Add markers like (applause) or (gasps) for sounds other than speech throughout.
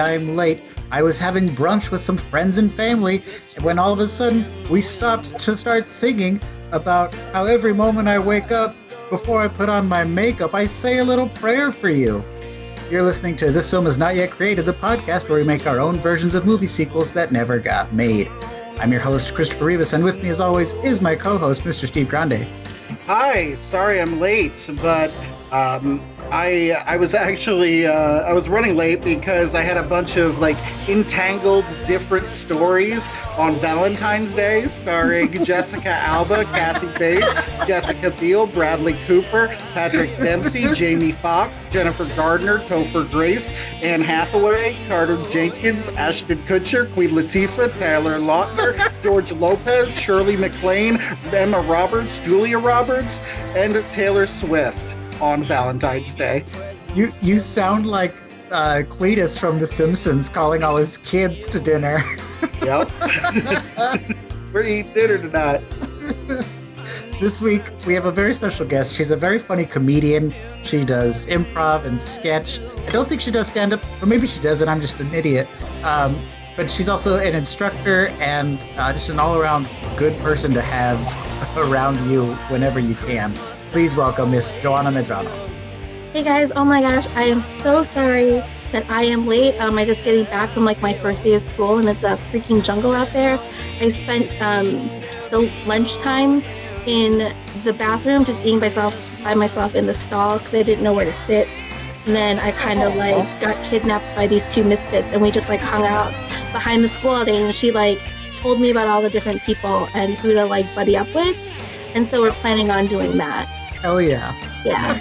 I'm late. I was having brunch with some friends and family when all of a sudden we stopped to start singing about how every moment I wake up before I put on my makeup, I say a little prayer for you. You're listening to This Film Is Not Yet Created, the podcast where we make our own versions of movie sequels that never got made. I'm your host, Christopher Rivas, and with me as always is my co-host, Mr. Steve Grande. Hi, sorry I'm late, but um, I I was actually uh, I was running late because I had a bunch of like entangled different stories on Valentine's Day, starring (laughs) Jessica Alba, Kathy Bates, Jessica Biel, Bradley Cooper, Patrick Dempsey, Jamie Foxx, Jennifer Garner, Topher Grace, Anne Hathaway, Carter Jenkins, Ashton Kutcher, Queen Latifah, Taylor Lautner, George Lopez, Shirley MacLaine, Emma Roberts, Julia Roberts, and Taylor Swift on Valentine's Day. You you sound like uh, Cletus from The Simpsons calling all his kids to dinner. (laughs) Yep. (laughs) We're eating dinner tonight. this week we have a very special guest. She's a very funny comedian. She does improv and sketch. I don't think she does stand up, or maybe she does, and I'm just an idiot. Um, but she's also an instructor and uh, just an all around good person to have (laughs) around you whenever you can. Please welcome Miss Joanna Medrano. Hey guys, oh my gosh, I am so sorry that I am late. Um, I just getting back from like my first day of school and it's a freaking jungle out there. I spent um, the lunchtime in the bathroom just eating myself by myself in the stall because I didn't know where to sit. And then I kind of like got kidnapped by these two misfits and we just like hung out behind the school all day and she like told me about all the different people and who to like buddy up with. And so we're planning on doing that. Hell yeah. Yeah.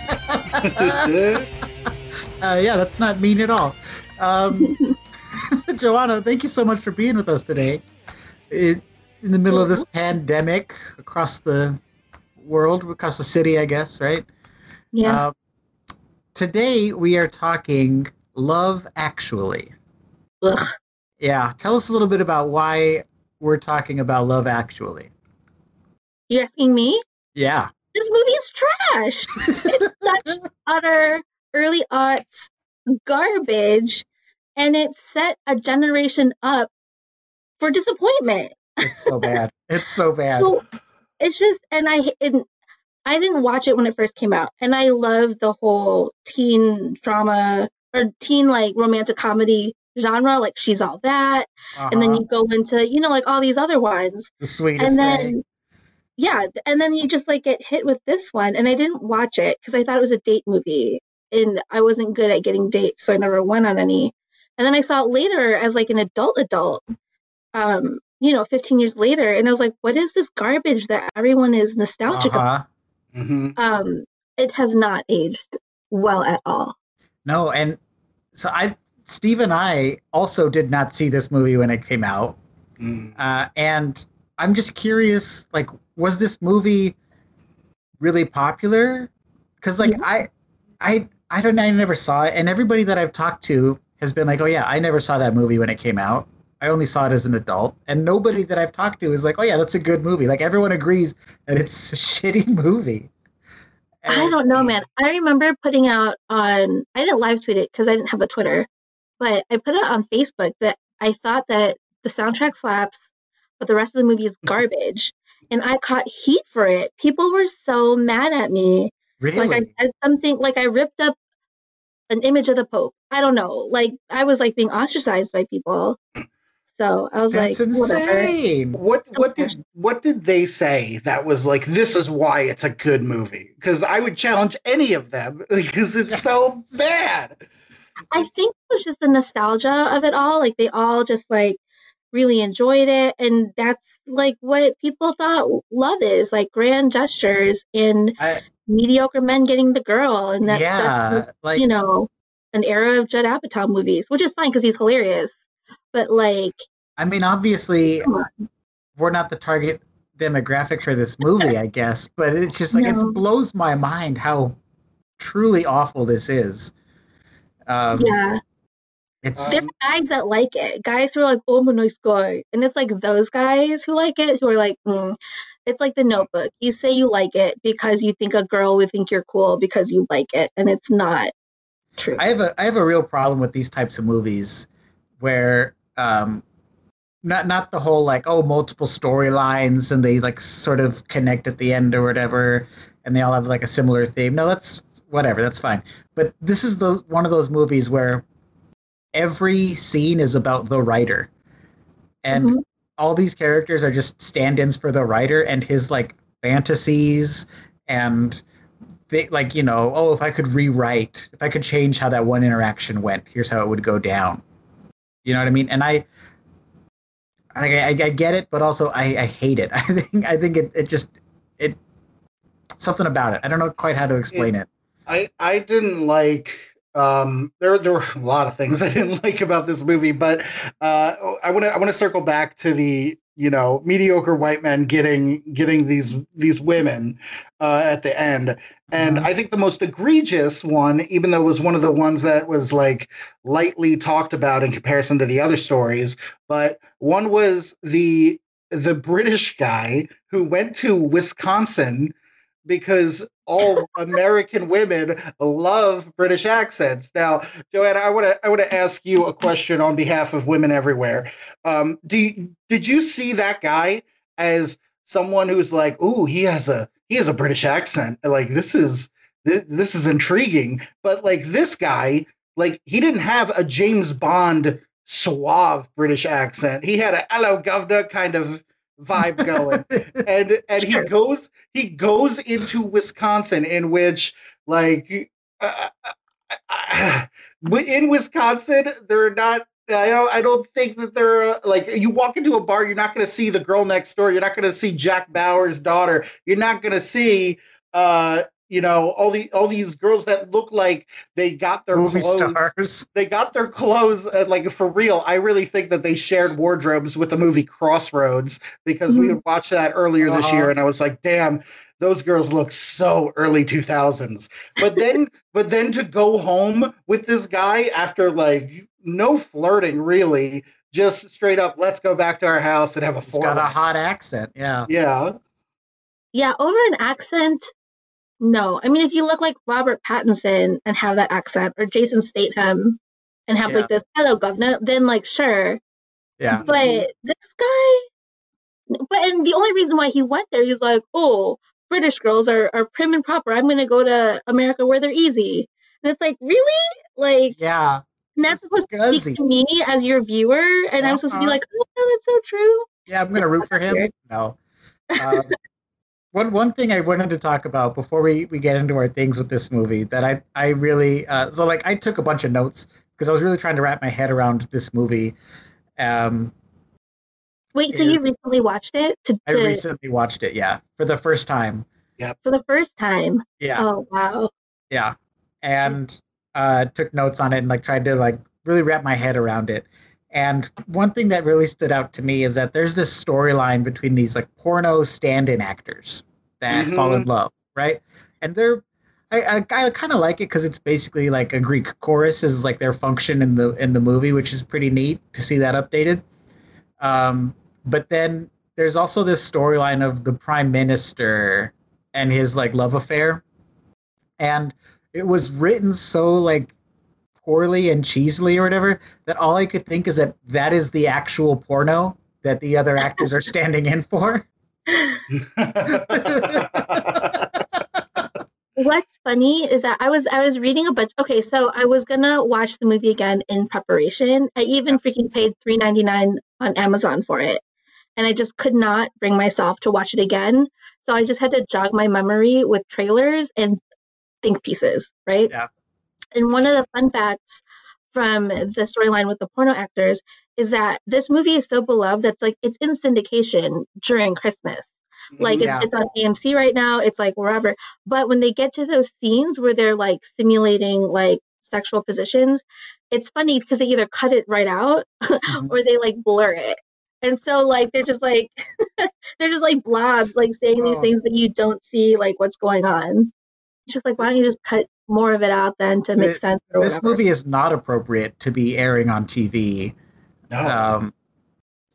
(laughs) uh, yeah, that's not mean at all. Um, (laughs) Joanna, thank you so much for being with us today. It, in the middle of this pandemic across the world, across the city, I guess, right? Yeah. Uh, today we are talking Love Actually. Ugh. Yeah, tell us a little bit about why we're talking about Love Actually. You asking me? Yeah. This movie is trash. It's (laughs) such utter early aughts garbage, and it set a generation up for disappointment. It's so bad. It's so (laughs) bad. So it's just, and I and I didn't watch it when it first came out, and I love the whole teen drama or teen like romantic comedy genre, like She's All That, and then Uh-huh. you go into you know like all these other ones, the sweetest and thing. Then yeah, and then you just like get hit with this one, and I didn't watch it because I thought it was a date movie, and I wasn't good at getting dates, so I never went on any. And then I saw it later as like an adult adult, um, you know, 15 years later, and I was like, what is this garbage that everyone is nostalgic? Uh-huh. hmm Um, it has not aged well at all. No, and so I, Steve and I also did not see this movie when it came out, Mm. uh, and I'm just curious, like, was this movie really popular? Because like I, I, I don't, I never saw it, and everybody that I've talked to has been like, oh yeah, I never saw that movie when it came out. I only saw it as an adult, and nobody that I've talked to is like, oh yeah, that's a good movie. Like everyone agrees that it's a (laughs) shitty movie. I don't know, man. I remember putting out on, I didn't live tweet it because I didn't have a Twitter, but I put it on Facebook that I thought that the soundtrack slaps, but the rest of the movie is (laughs) garbage. And I caught heat for it. People were so mad at me. Really? Like I said something, like I ripped up an image of the Pope. I don't know. Like I was like being ostracized by people. So I was That's like, whatever. What what did what did they say that was like this is why it's a good movie? Because I would challenge any of them (laughs) because it's so bad. I think it was just the nostalgia of it all. Like they all just like really enjoyed it. And that's like what people thought love is like grand gestures and I- mediocre men getting the girl. And that's, yeah, like you know, an era of Judd Apatow movies, which is fine because he's hilarious. But like, I mean, obviously, we're not the target demographic for this movie, I guess, but it's just like No. it blows my mind how truly awful this is. Um, yeah. It's There are guys that like it. Guys who are like, "Oh, I'm a nice guy," and it's like those guys who like it, who are like, mm. "It's like The Notebook. You say you like it because you think a girl would think you're cool because you like it, and it's not True. I have a I have a real problem with these types of movies where um not not the whole like oh multiple storylines and they like sort of connect at the end or whatever and they all have like a similar theme. No, that's whatever, that's fine. But this is the one of those movies where every scene is about the writer. And Mhm. all these characters are just stand-ins for the writer and his like fantasies and they, like you know oh if i could rewrite if i could change how that one interaction went here's how it would go down. You know what i mean? And i I, I, I get it but also I, I hate it. (laughs) I think i think it, it just it something about it. I don't know quite how to explain it. I I didn't like um there there were (laughs) a lot of things I didn't like about this movie, but uh I want to I want to circle back to the you know mediocre white men getting getting these these women uh at the end. And Mhm. I think the most egregious one, even though it was one of the ones that was like lightly talked about in comparison to the other stories, but one was the the British guy who went to Wisconsin because all American women love British accents. Now, Joanna, I want to I want to ask you a question on behalf of women everywhere. Um, do you, did you see that guy as someone who's like, "Ooh, he has a he has a British accent. Like this is this, this is intriguing." But like this guy, like he didn't have a James Bond suave British accent. He had a "Hello, governor" kind of vibe going. (laughs) And and he goes he goes into Wisconsin in which like uh, uh, in Wisconsin they're not I don't I don't think that they're uh, like you walk into a bar you're not going to see the girl next door. You're not going to see Jack Bauer's daughter. You're not going to see uh you know all the all these girls that look like they got their movie clothes stars (laughs) they got their clothes uh, like for real. I really think that they shared wardrobes with the movie Crossroads because we Mhm. would watch that earlier this Uh-huh. year, and I was like, damn, those girls look so early two thousands. But then, but then to go home with this guy after like no flirting, really, just straight up, let's go back to our house and have a it's got a hot accent yeah Yeah, Yeah, over an accent, no. I mean, if you look like Robert Pattinson and have that accent, or Jason Statham and have Yeah. like this "Hello, governor," then like sure. yeah But this guy, but and the only reason why he went there, he's like, oh, British girls are are prim and proper. I'm gonna go to America where they're easy. And it's like, really? Like, yeah and that's supposed to speak to me as your viewer, and I'm supposed to be Uh-huh. like, oh, no, that's so true. Yeah, I'm gonna root for him. No. Um, one one thing I wanted to talk about before we, we get into our things with this movie that I I really uh, so like I took a bunch of notes because I was really trying to wrap my head around this movie. Um, Wait, so Yeah. you recently watched it to, I recently watched it, yeah, for the first time. Yeah. For the first time? Yeah, Oh wow. yeah, and uh, took notes on it and like tried to like really wrap my head around it. And one thing that really stood out to me is that there's this storyline between these like porno stand-in actors that Mhm. fall in love, right? And they're I, I, I kind of like it because it's basically like a Greek chorus is like their function in the in the movie, which is pretty neat to see that updated. Um, but then there's also this storyline of the prime minister and his like love affair, and it was written so like poorly and cheesily or whatever that all I could think is that that is the actual porno that the other actors are standing in for. (laughs) What's funny is that I was I was reading a bunch. Okay, so I was gonna watch the movie again in preparation. I even freaking paid three ninety nine on Amazon for it, and I just could not bring myself to watch it again. So I just had to jog my memory with trailers and think pieces, right? Yeah. And one of the fun facts from the storyline with the porno actors is that this movie is so beloved that's like it's in syndication during Christmas. Like Yeah. it's, it's on AMC right now. It's like wherever. But when they get to those scenes where they're like simulating like sexual positions, it's funny because they either cut it right out (laughs) Mhm. or they like blur it. And so like they're just like (laughs) they're just like blobs like saying these Oh. things that you don't see like what's going on. It's just like why don't you just cut more of it out then to make Th- sense this movie is not appropriate to be airing on TV. no, Um,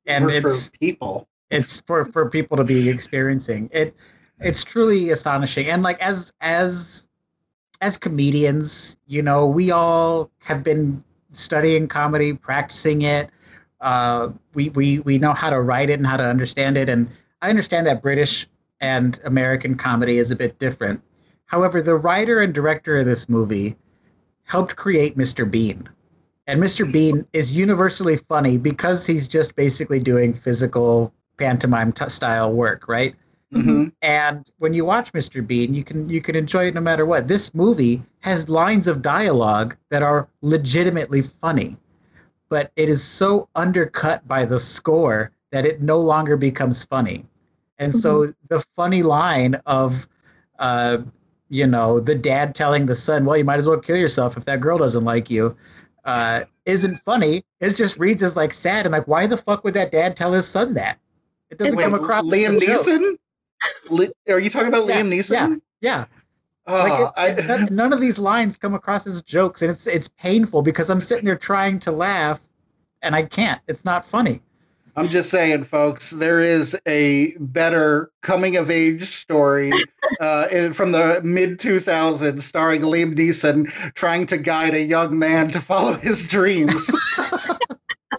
and We're for it's people. it's for for people to be experiencing it it's truly astonishing and like as as as comedians, you know, we all have been studying comedy, practicing it. Uh, we we we know how to write it and how to understand it, and I understand that British and American comedy is a bit different. However, the writer and director of this movie helped create Mr. Bean. And Mr. Bean is universally funny because he's just basically doing physical pantomime t- style work, right? Mhm. And when you watch Mr. Bean, you can you can enjoy it no matter what. This movie has lines of dialogue that are legitimately funny, but it is so undercut by the score that it no longer becomes funny. And so the funny line of uh, you know, the dad telling the son, "Well, you might as well kill yourself if that girl doesn't like you," uh, isn't funny. It just reads as like sad and like, why the fuck would that dad tell his son that? It doesn't Wait, come across. Liam. Neeson? Li- are you talking about Yeah, Liam Neeson? Yeah, Oh, like I, it, none, none of these lines come across as jokes, and it's it's painful because I'm sitting there trying to laugh, and I can't. It's not funny. I'm just saying, folks, there is a better coming of age story uh, from the mid 2000s starring Liam Neeson trying to guide a young man to follow his dreams.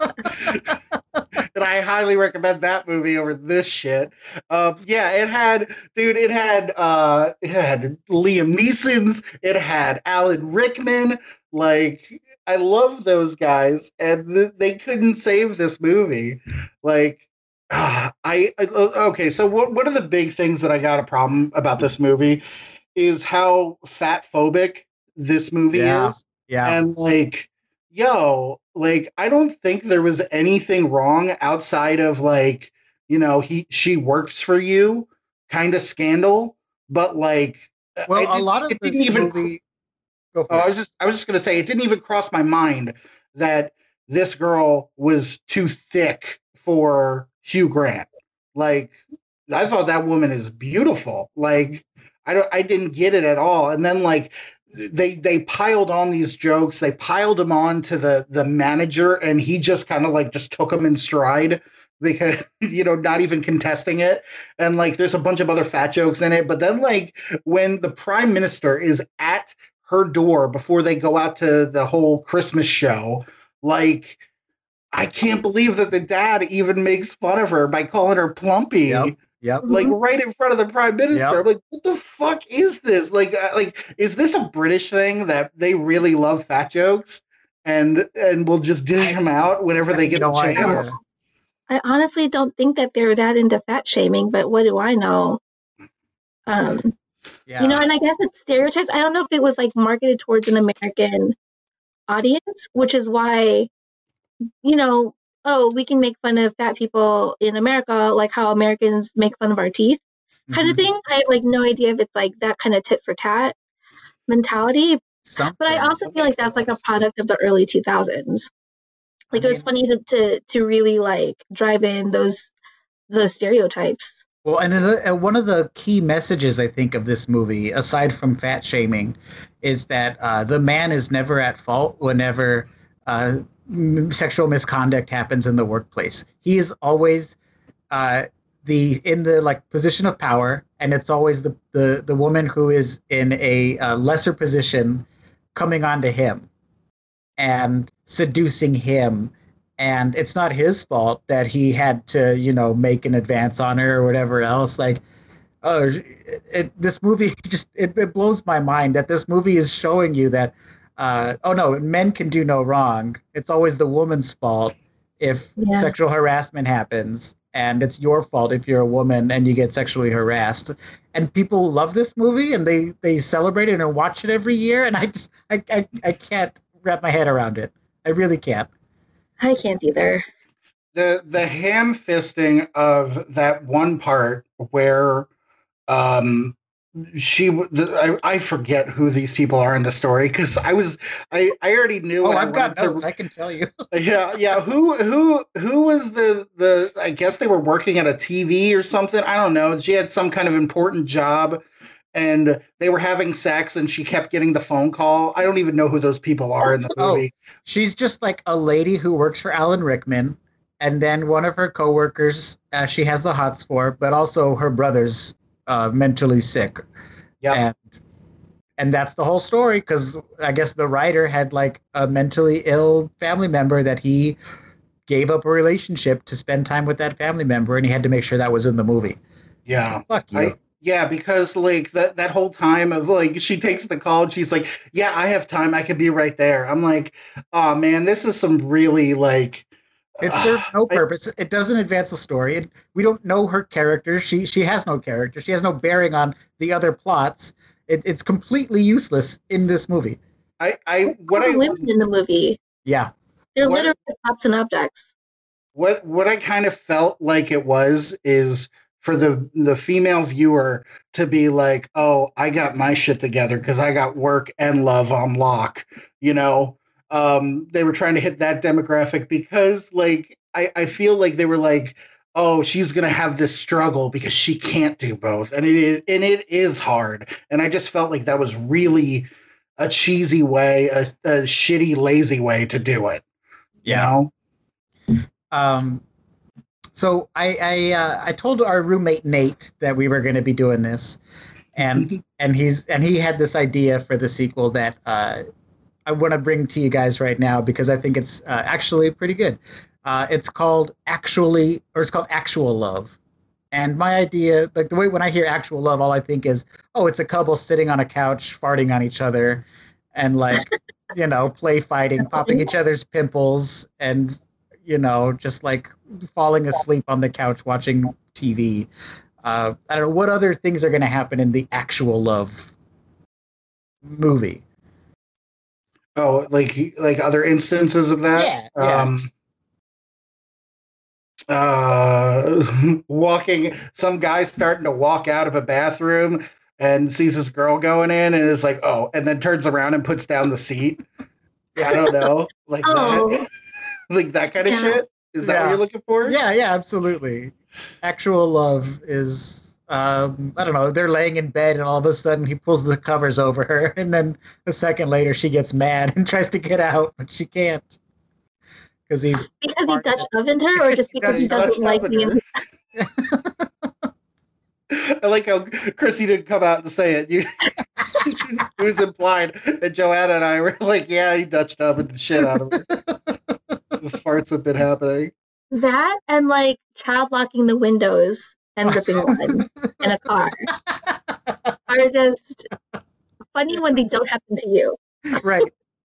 (laughs) and I highly recommend that movie over this shit. Um, yeah, it had, dude, it had, uh, it had Liam Neeson's, it had Alan Rickman. Like, I love those guys, and th- they couldn't save this movie. Like, ah, (sighs) I, I okay. So what? One of the big things that I got a problem about this movie is how fat phobic this movie Yeah. is, Yeah, and like, yo, like, I don't think there was anything wrong outside of like, you know, he she works for you kind of scandal, but like, well, a lot of it didn't even movie. Go for Oh, I was just I was just gonna say it didn't even cross my mind that this girl was too thick for Hugh Grant. Like I thought that woman is beautiful. Like I don't I didn't get it at all. And then like they they piled on these jokes. They piled them on to the the manager, and he just kind of like just took them in stride because (laughs) you know not even contesting it. And like there's a bunch of other fat jokes in it. But then like when the prime minister is at her door before they go out to the whole Christmas show. Like, I can't believe that the dad even makes fun of her by calling her plumpy. Yep. Yep. Like right in front of the prime minister. Yep. I'm like, what the fuck is this? Like, uh, like, is this a British thing that they really love fat jokes and and will just dish them out whenever they get No the idea. chance? I honestly don't think that they're that into fat shaming, but what do I know? Um, Yeah. You know, and I guess it's stereotypes. I don't know if it was like marketed towards an American audience, which is why, you know, oh, we can make fun of fat people in America, like how Americans make fun of our teeth, kind of Mhm. thing. I have like no idea if it's like that kind of tit for tat mentality. But I also feel like that's like a product of the early 2000s. Like it was funny to, to to really like drive in those the stereotypes. Well, and uh, one of the key messages I think of this movie, aside from fat shaming, is that uh, the man is never at fault whenever uh, m- sexual misconduct happens in the workplace. He is always uh, the in the like position of power, and it's always the the the woman who is in a uh, lesser position coming onto him and seducing him and it's not his fault that he had to you know make an advance on her or whatever else. Like oh it, it, this movie (laughs) just it, it blows my mind that this movie is showing you that uh, oh no men can do no wrong. It's always the woman's fault if Yeah. sexual harassment happens and it's your fault if you're a woman and you get sexually harassed. And people love this movie and they they celebrate it and watch it every year and i just i i, I can't wrap my head around it. I really can't I can't either. the the ham fisting of that one part where um she the, I, I forget who these people are in the story because I was I I already knew oh when I i've got went to- i can tell you. (laughs) Yeah yeah. Who who who was the the I guess they were working at a TV or something. I don't know. She had some kind of important job and they were having sex and she kept getting the phone call I don't even know who those people are in the movie. Oh. movie she's just like a lady who works for alan rickman and then one of her coworkers uh, she has the hots for but also her brother's uh, mentally sick Yep. and and that's the whole story because I guess the writer had like a mentally ill family member that he gave up a relationship to spend time with that family member, and he had to make sure that was in the movie. Yeah. Fuck you. I, yeah, because like that that whole time of like she takes the call and she's like, "Yeah, I have time. I could be right there." I'm like, "Oh man, this is some really like it uh, serves no I- purpose. It doesn't advance the story. It, we don't know her character. She she has no character. She has no bearing on the other plots. It, it's completely useless in this movie. I I what All I women in the movie, Yeah, they're What- literally props and objects. what what I kind of felt like it was is for the the female viewer to be like, "Oh, I got my shit together because I got work and love on lock." You know, um, they were trying to hit that demographic because, like, I I feel like they were like, "Oh, she's gonna have this struggle because she can't do both," and it is and it is hard. And I just felt like that was really a cheesy way, a, a shitty, lazy way to do it. You know? Um, so I I, uh, I told our roommate Nate that we were going to be doing this, and and he's and he had this idea for the sequel that uh, I want to bring to you guys right now because I think it's uh, actually pretty good. Uh, it's called actually, or it's called Actual Love. And my idea, like the way when I hear actual love, all I think is, oh, it's a couple sitting on a couch, farting on each other, and like, (laughs) you know, play fighting, popping each other's pimples, and you know, just like falling asleep on the couch watching TV. Uh, I don't know what other things are going to happen in the actual love movie. Oh, like like other instances of that. Yeah, yeah. Um, uh, (laughs) walking. Some guy starting to walk out of a bathroom and sees this girl going in, and is like, "Oh," and then turns around and puts down the seat. I don't know, like that, Oh, (laughs) like that kind of Yeah. shit. Is that Yeah. what you're looking for? Yeah, yeah, absolutely. Actual love is um, I don't know, they're laying in bed and all of a sudden he pulls the covers over her (laughs) and then a second later she gets mad (laughs) and tries to get out, but she can't. Because he because he Dutch ovened her, or just because he doesn't like ovened being. I like how Chrissy didn't come out and say it. You, it was implied, and Joanna and I were like, "Yeah, he Dutched up and the shit out of it." The farts have been happening. That and like child locking the windows and ripping (laughs) one in a car are just funny when they don't happen to you. right,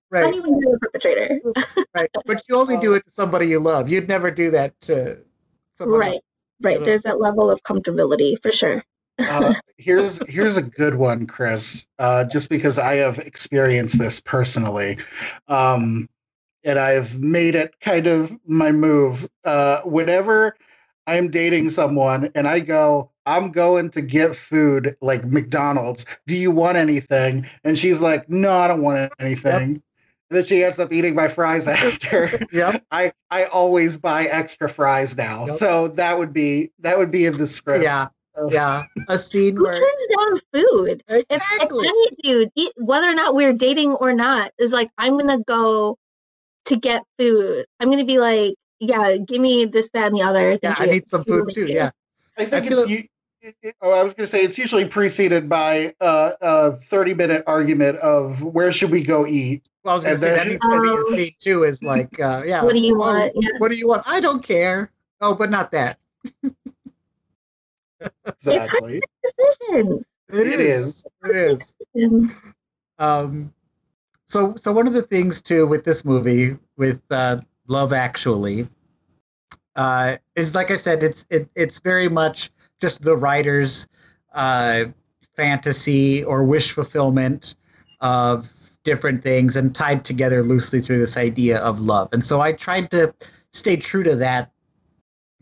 right, Funny when you're the perpetrator. right. But you only do it to somebody you love. You'd never do that to somebody Right, right. There's that level of comfortability for sure. Uh, (laughs) here's here's a good one, Chris. Uh, just because I have experienced this personally, um, and I've made it kind of my move. Uh, whenever I'm dating someone and I go, I'm going to get food like McDonald's. Do you want anything? And she's like, No, I don't want anything. And then she ends up eating my fries (laughs) after. Yep. I I always buy extra fries now, Yep. so that would be that would be in the script. Yeah. Yeah. A scene Who where turns down food? If, if exactly. any dude, e- whether or not we're dating or not, is like, I'm gonna go to get food. I'm gonna be like, yeah, give me this, that, and the other. Yeah, Thank I need some food Thank too. you. Yeah. I think I feel it's you. It, it- oh, I was going to say it's usually preceded by uh, a thirty-minute argument of where should we go eat. Well, I was gonna And say that then- needs to be your scene too. Is like, uh, yeah. What do you oh, want? Yeah. What do you want? I don't care. Oh, but not that. (laughs) Exactly. Decisions. It is. It is. Um, so, so one of the things too with this movie, with uh, Love Actually, uh, is like I said, it's it, it's very much just the writer's uh, fantasy or wish fulfillment of different things and tied together loosely through this idea of love. And so I tried to stay true to that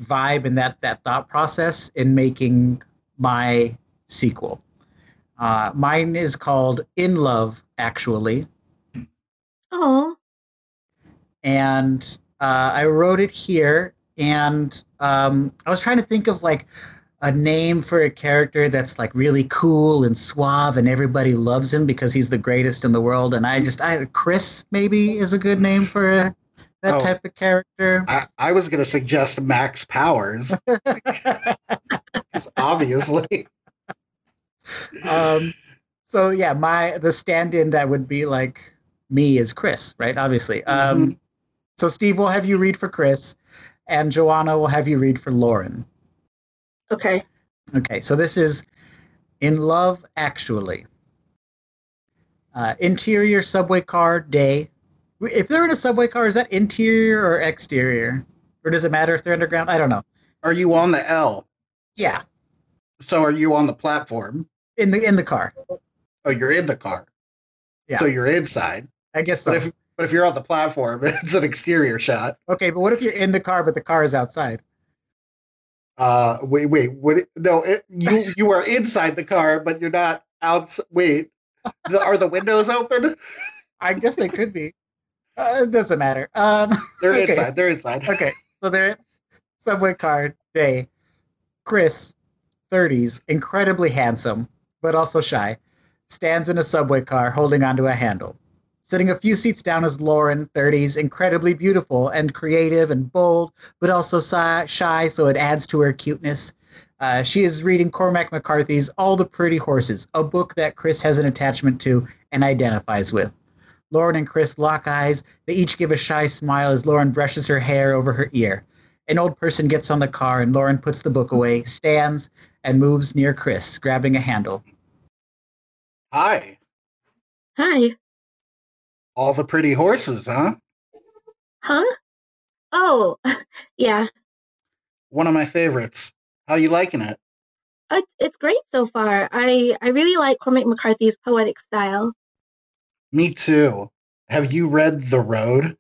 vibe and that that thought process in making my sequel. Uh, mine is called In Love, actually, Oh, and uh, I wrote it here. And um, I was trying to think of like a name for a character that's like really cool and suave, and everybody loves him because he's the greatest in the world. And I just, I Chris maybe is a good name for a, that Oh. type of character. I, I was going to suggest Max Powers, (laughs) obviously. um, so yeah, my the stand-in that would be like me is Chris, right? Obviously. Um, so Steve will have you read for Chris, and Joanna will have you read for Lauren. Okay. Okay, so this is in love actually. Uh, interior subway car day. If they're in a subway car, is that interior or exterior, or does it matter if they're underground? I don't know. Are you on the L? Yeah, So are you on the platform? in the in the car. Oh, you're in the car. Yeah. So you're inside. I guess so. But if but if you're on the platform, (laughs) it's an exterior shot. okay, but what if you're in the car but the car is outside? Uh, wait, wait, what? No, it, you you are inside the car, but you're not out. Wait, the, are the windows open? (laughs) I guess they could be. Uh, it doesn't matter. Um, (laughs) They're Okay. inside. They're inside. okay, so they're subway car day. Chris, 30s, incredibly handsome, but also shy, stands in a subway car holding onto a handle. Sitting a few seats down is Lauren, 30s, incredibly beautiful and creative and bold, but also shy, so it adds to her cuteness. Uh, she is reading Cormac McCarthy's All the Pretty Horses, a book that Chris has an attachment to and identifies with. Lauren and Chris lock eyes. They each give a shy smile as Lauren brushes her hair over her ear. An old person gets on the car and Lauren puts the book away, stands, and moves near Chris, grabbing a handle. Hi, Hi. All the pretty horses, huh? Huh? Oh, (laughs) yeah. One of my favorites. How you liking it? Uh, it's great so far. I I really like Cormac McCarthy's poetic style. Me too. Have you read The Road?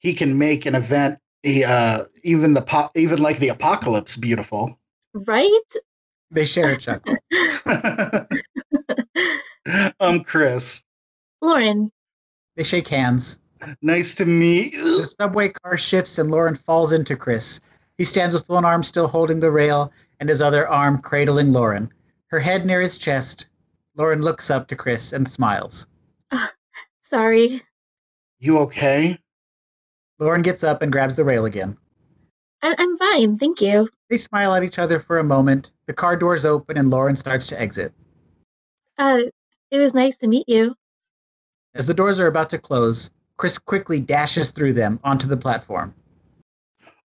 He can make an event, he, uh, even the po- even like the apocalypse, beautiful. Right? They share a chuckle. I'm (laughs) (laughs) Chris. Lauren. They shake hands. Nice to meet. You. The subway car shifts and Lauren falls into Chris. He stands with one arm still holding the rail and his other arm cradling Lauren. Her head near his chest. Lauren looks up to Chris and smiles. Sorry. You okay? Lauren gets up and grabs the rail again. I- I'm fine, thank you. They smile at each other for a moment. The car doors open and Lauren starts to exit. Uh, it was nice to meet you. As the doors are about to close, Chris quickly dashes through them onto the platform.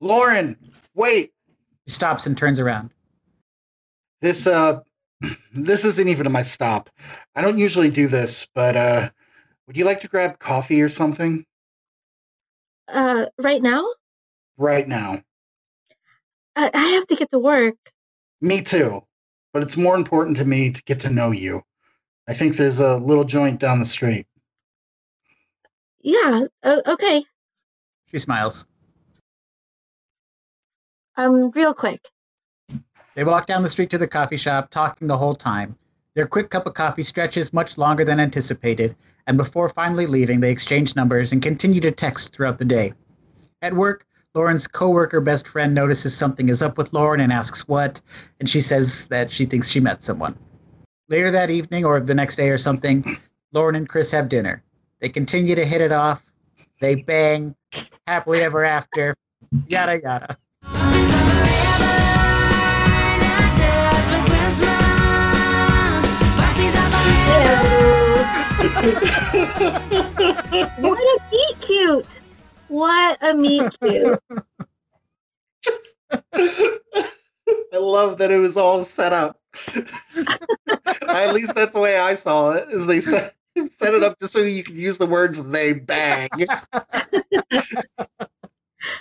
Lauren, wait. He stops and turns around. This uh (clears throat) this isn't even my stop. I don't usually do this, but uh would you like to grab coffee or something Uh, right now? right now? I, I have to get to work. Me too. But it's more important to me to get to know you. I think there's a little joint down the street. Yeah, okay. She smiles. Um, real quick. They walk down the street to the coffee shop, talking the whole time. Their quick cup of coffee stretches much longer than anticipated, and before finally leaving, they exchange numbers and continue to text throughout the day. At work, Lauren's coworker best friend notices something is up with Lauren and asks what, and she says that she thinks she met someone. Later that evening, or the next day or something, Lauren and Chris have dinner. They continue to hit it off. They bang, happily ever after, yada yada. (laughs) what a meet cute. What a meet cute. (laughs) I love that it was all set up. (laughs) At least that's the way I saw it. Is they set (laughs) set it up just so you can use the words "they bang." (laughs)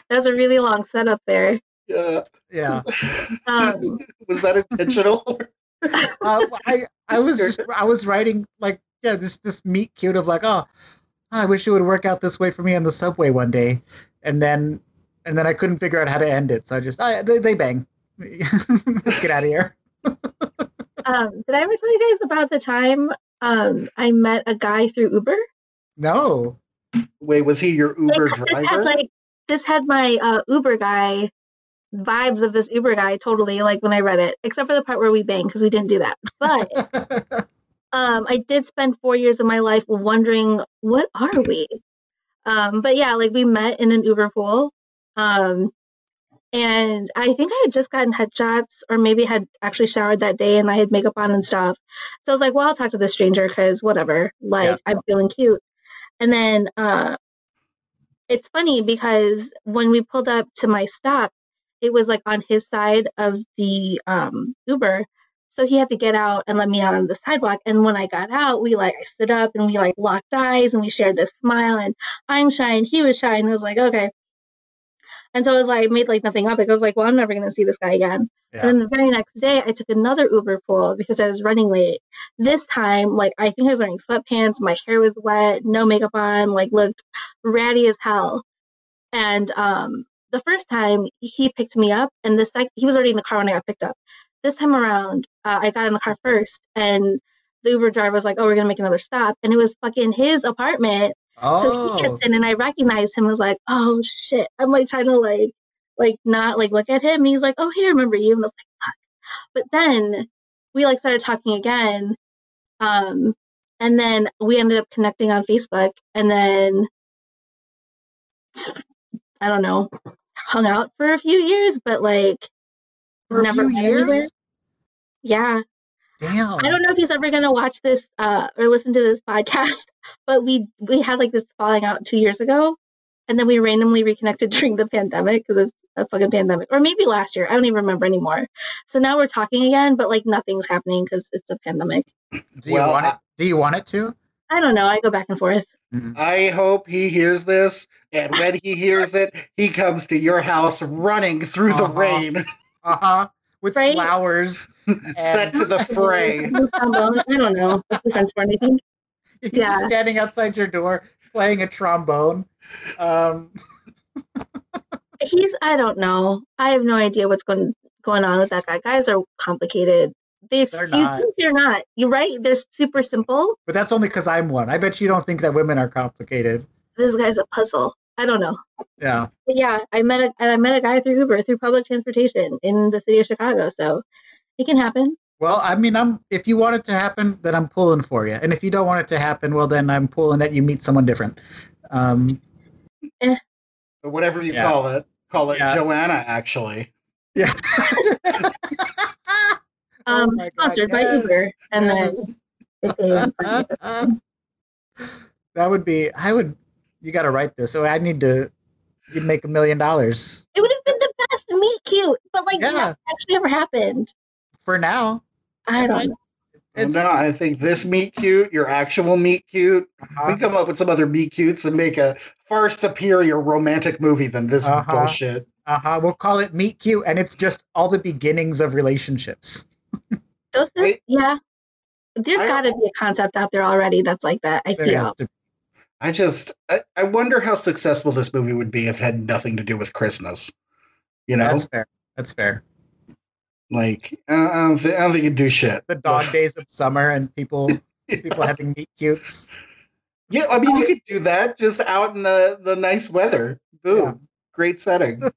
That's a really long setup there. Yeah. Yeah. (laughs) Um, Was that intentional? uh, I I was just I was writing like yeah this this meet cute of like oh I wish it would work out this way for me on the subway one day, and then and then I couldn't figure out how to end it, so I just I, they they bang. Let's get out of here. um, did I ever tell you guys about the time um, I met a guy through Uber? No, Wait, was he your Uber Like, this had driver? like this had my uh, Uber guy vibes of this Uber guy totally like when I read it, except for the part where we bang because we didn't do that. But (laughs) um, I did spend four years of my life wondering what are we. Um, but yeah, like we met in an Uber pool. Um, And I think I had just gotten headshots or maybe had actually showered that day and I had makeup on and stuff. So I was like, well, I'll talk to the stranger because whatever. Like, Yeah. I'm feeling cute. And then uh, it's funny because when we pulled up to my stop, it was like on his side of the um, Uber. So he had to get out and let me out on the sidewalk. And when I got out, we like, I stood up and we like locked eyes and we shared this smile. And I'm shy and he was shy. And I was like, okay. And so I was like, made like nothing of it. I was like, well, I'm never going to see this guy again. Yeah. And then the very next day, I took another Uber pool because I was running late. This time, like, I think I was wearing sweatpants. My hair was wet, no makeup on, like, looked ratty as hell. And um, the first time he picked me up, and the sec- he was already in the car when I got picked up. This time around, uh, I got in the car first, and the Uber driver was like, "Oh, we're gonna make another stop," and it was fucking his apartment. So Oh, he gets in, and I recognized him. I was like, "Oh shit!" I'm like trying to like, like not like look at him. And he's like, "Oh, hey, I remember you." And I was like, "Fuck!" But then we like started talking again, um, and then we ended up connecting on Facebook, and then I don't know, hung out for a few years, but like for a never anywhere. years. Yeah, Damn. I don't know if he's ever gonna watch this uh, or listen to this (laughs) podcast, but we we had like this falling out two years ago, and then we randomly reconnected (laughs) during the pandemic because it's a fucking pandemic, or maybe last year. I don't even remember anymore. So now we're talking again, but like nothing's happening because it's a pandemic. Do you Well, want it? Do you want it to? I don't know. I go back and forth. I hope he hears this, and when he (laughs) hears it, he comes to your house running through the Uh-huh. rain, Uh huh. With Right? flowers. (laughs) set to the (laughs) fray. Trombone. (laughs) I don't know. That's the French for anything. He's Yeah. standing outside your door playing a trombone. Um, He's. I don't know. I have no idea what's going going on with that guy. Guys are complicated. They They're you not. think they're not. You're right. They're super simple. but that's only because I'm one. I bet you don't think that women are complicated. This guy's a puzzle. I don't know. Yeah. But yeah, I met a I met a guy through Uber through public transportation in the city of Chicago. So it can happen. Well, I mean, I'm. If you want it to happen, then I'm pulling for you. And if you don't want it to happen, well, then I'm pulling that you meet someone different. Um, But whatever you Yeah. call it, call it Yeah. Joanna. Actually, yeah. (laughs) Oh Um, my God, sponsored by yes, (laughs) Uber, and yes. then that would be. I would. You got to write this. So I need to. You'd make a million dollars it would have been the best meet cute, but like Yeah. that actually never happened. for now. I don't might- know. Well, no, I think this meet cute, your actual meet cute. uh-huh. We come up with some other meet cutes and make a far superior romantic movie than this Uh-huh. bullshit. Uh-huh. We'll call it Meet Cute, and it's just all the beginnings of relationships. Those things, yeah. There's got to be a concept out there already that's like that. I There feel. has to- I just, I, I wonder how successful this movie would be if it had nothing to do with Christmas. You know, That's fair. That's fair. like I don't, thi- I don't think it'd do shit. The dog (laughs) days of summer and people people having meet cutes. Yeah, I mean, you could do that just out in the the nice weather. Boom, Yeah. great setting. (laughs)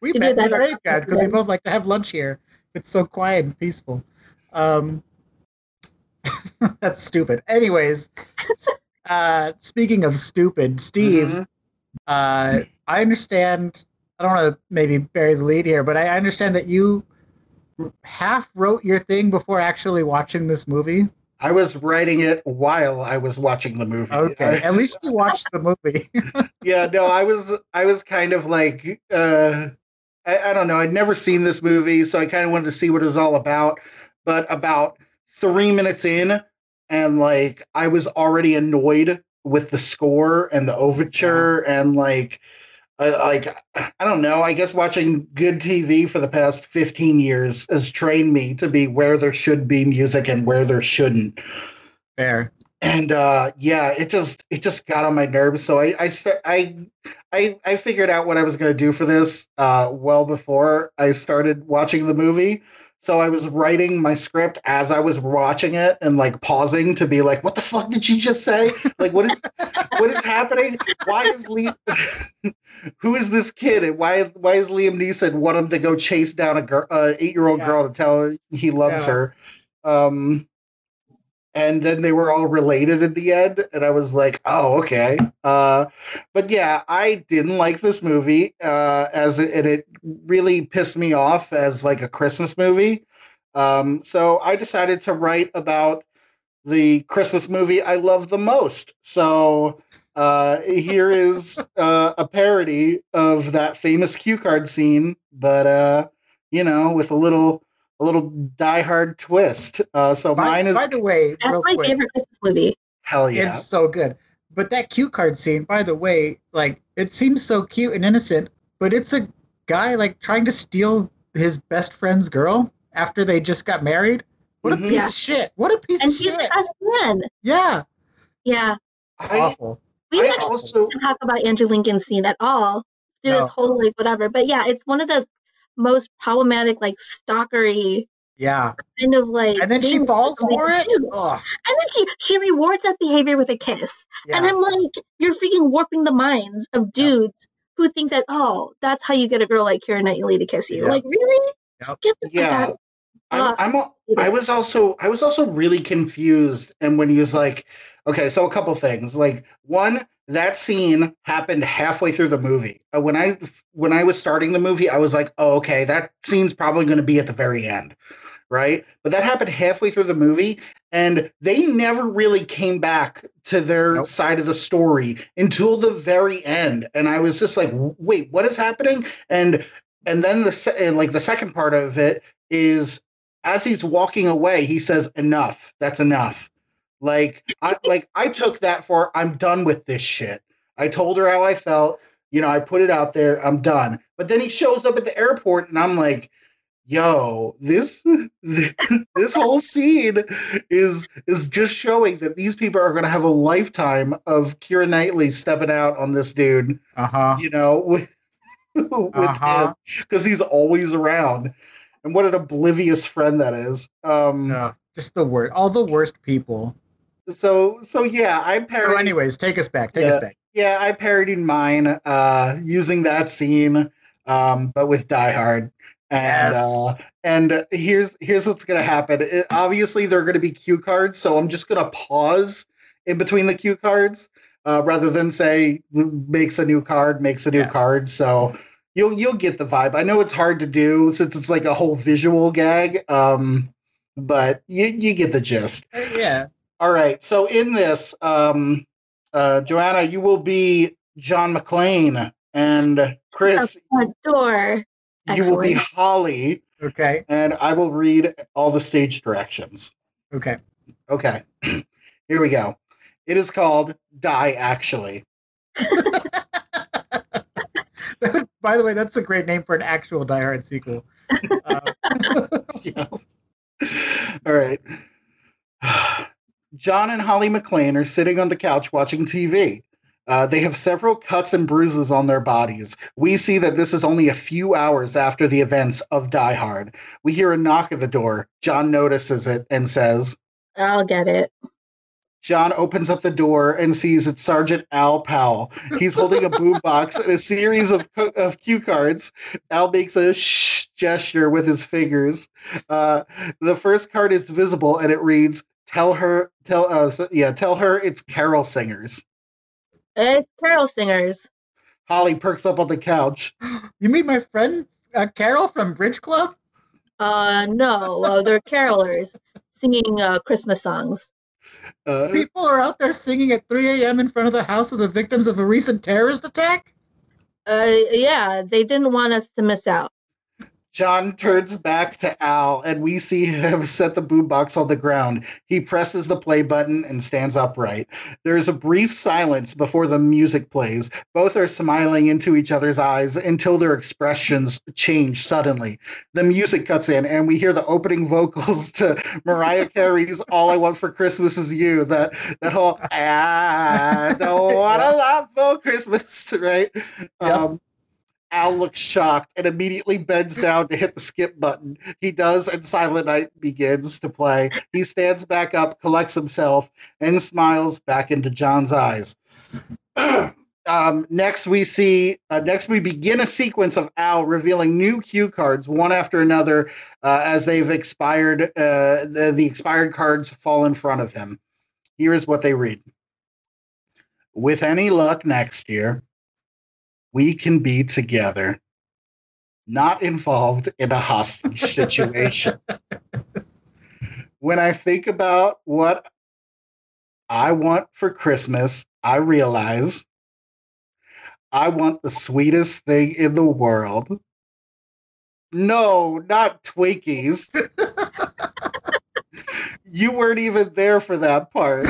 We You do met that in great guys because we both like to have lunch here. It's so quiet and peaceful. Um, (laughs) that's stupid. Anyways, uh, speaking of stupid, Steve, Mhm. uh, I understand. I don't want to maybe bury the lead here, but I understand that you half wrote your thing before actually watching this movie. I was writing it while I was watching the movie. Okay, at least you watched the movie. (laughs) yeah, no, I was I was kind of like uh I, I don't know, I'd never seen this movie, so I kind of wanted to see what it was all about. But about three minutes in, and like I was already annoyed with the score and the overture and like I, like I don't know. I guess watching good TV for the past fifteen years has trained me to be where there should be music and where there shouldn't Fair. and uh yeah it just it just got on my nerves so i i start i i i figured out what i was going to do for this uh well before i started watching the movie so i was writing my script as i was watching it and like pausing to be like what the fuck did you just say like what is (laughs) what is happening why is liam (laughs) who is this kid and why why is liam neeson want him to go chase down a girl uh, eight year old Yeah. girl to tell her he loves Yeah. her um and then they were all related at the end, and I was like, oh, okay. Uh, but yeah, I didn't like this movie, uh, as it, and it really pissed me off as like a Christmas movie. Um, so I decided to write about the Christmas movie I love the most. So uh, here is uh, a parody of that famous cue card scene, but uh, you know, with a little a little die-hard twist. Uh, so by, mine is. By the way, That's my quick, favorite Christmas movie. Hell yeah! It's so good. But that cue card scene, by the way, like it seems so cute and innocent, but it's a guy like trying to steal his best friend's girl after they just got married. What Mhm. a piece Yeah. of shit! What a piece And of he's shit! the best man. Yeah, Yeah. I, awful. We I haven't also talk about Andrew Lincoln's scene at all through No. this whole like whatever. But yeah, it's one of the most problematic, like stalkery Yeah, kind of like. and then she falls for it. And then she she rewards that behavior with a kiss. And I'm like, you're freaking warping the minds of dudes who think that oh, that's how you get a girl like Keira Knightley to kiss you. Yeah. Like really? Yep. Get the yeah. out. I'm, I'm al- I was also I was also really confused and when he was like okay so a couple things like one that scene happened halfway through the movie Uh, when I when I was starting the movie I was like oh okay that scene's probably going to be at the very end right but that happened halfway through the movie and they never really came back to their Nope. side of the story until the very end and I was just like wait what is happening and and then the se- and, like the second part of it is as he's walking away, he says, "Enough. That's enough." Like I like I took that for I'm done with this shit. I told her how I felt. You know, I put it out there. I'm done. But then he shows up at the airport, and I'm like, "Yo, this (laughs) this whole scene is is just showing that these people are going to have a lifetime of Keira Knightley stepping out on this dude. Uh huh. You know, (laughs) with with Uh-huh. him because he's always around." And what an oblivious friend that is. Um, No, just the worst. All the worst people. So so yeah, I parodied. So, anyways, take us back. Take Yeah. us back. yeah, I parodied mine uh, using that scene, um, but with Die Hard. And Yes. uh, and here's here's what's gonna happen. It- obviously, there are gonna be cue cards, so I'm just gonna pause in between the cue cards uh, rather than say makes a new card, makes a new Yeah. card. So you'll you'll get the vibe. I know it's hard to do since it's like a whole visual gag, um, but you you get the gist. Uh, yeah. All right. So in this, um, uh, Joanna, you will be John McClane, and Chris, Adore. you will be Holly, Okay. and I will read all the stage directions. Okay. Okay. (clears throat) Here we go. It is called Die Actually. (laughs) By the way, that's a great name for an actual Die Hard sequel. (laughs) Uh, (laughs) Yeah. All right. John and Holly McClane are sitting on the couch watching TV. Uh, they have several cuts and bruises on their bodies. We see that this is only a few hours after the events of Die Hard. We hear a knock at the door. John notices it and says, I'll get it. John opens up the door and sees it's Sergeant Al Powell. He's holding a boombox (laughs) and a series of, of cue cards. Al makes a shh gesture with his fingers. Uh, the first card is visible and it reads, "Tell her, tell us, yeah, tell her it's Carol Singers." It's Carol Singers. Holly perks up on the couch. (gasps) you mean my friend uh, Carol from Bridge Club? Uh, no, uh, they're carolers singing uh, Christmas songs. Uh, People are out there singing at 3 a.m. in front of the house of the victims of a recent terrorist attack? Uh, yeah, they didn't want us to miss out. John turns back to Al, and we see him (laughs) set the boombox on the ground. He presses the play button and stands upright. There is a brief silence before the music plays. Both are smiling into each other's eyes until their expressions change suddenly. The music cuts in, and we hear the opening (laughs) vocals to Mariah Carey's "All I Want for Christmas Is You." That that whole "I don't want a (laughs) lot for Christmas," right? Um, Al looks shocked and immediately bends down to hit the skip button. He does, and Silent Night begins to play. He stands back up, collects himself, and smiles back into John's eyes. (clears throat) um, next we see uh, next we begin a sequence of Al revealing new cue cards one after another uh, as they've expired. Uh, the, the expired cards fall in front of him. Here is what they read: With any luck next year, we can be together, not involved in a hostage (laughs) situation. when I think about what I want for Christmas, I realize I want the sweetest thing in the world. No, not Twinkies. (laughs) you weren't even there for that part.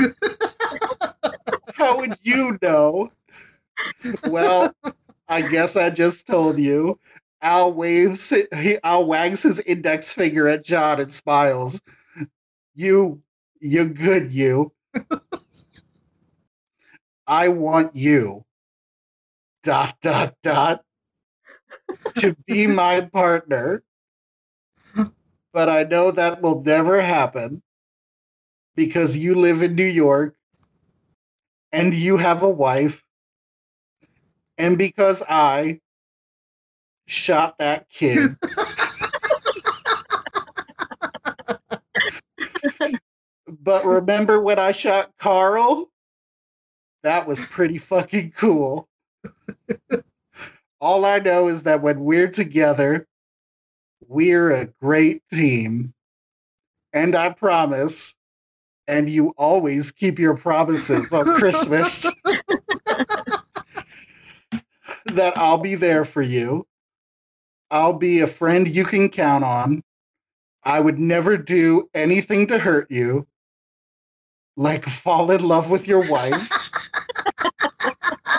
(laughs) How would you know? Well, I guess I just told you. Al waves, he, Al wags his index finger at John and smiles. You, you good, you. I want you dot dot dot to be my partner. But I know that will never happen because you live in New York and you have a wife and because I shot that kid. (laughs) but remember when I shot Carl? That was pretty fucking cool. All I know is that when we're together, we're a great team. And I promise, and you always keep your promises on Christmas, (laughs) that I'll be there for you. I'll be a friend you can count on. I would never do anything to hurt you, like fall in love with your wife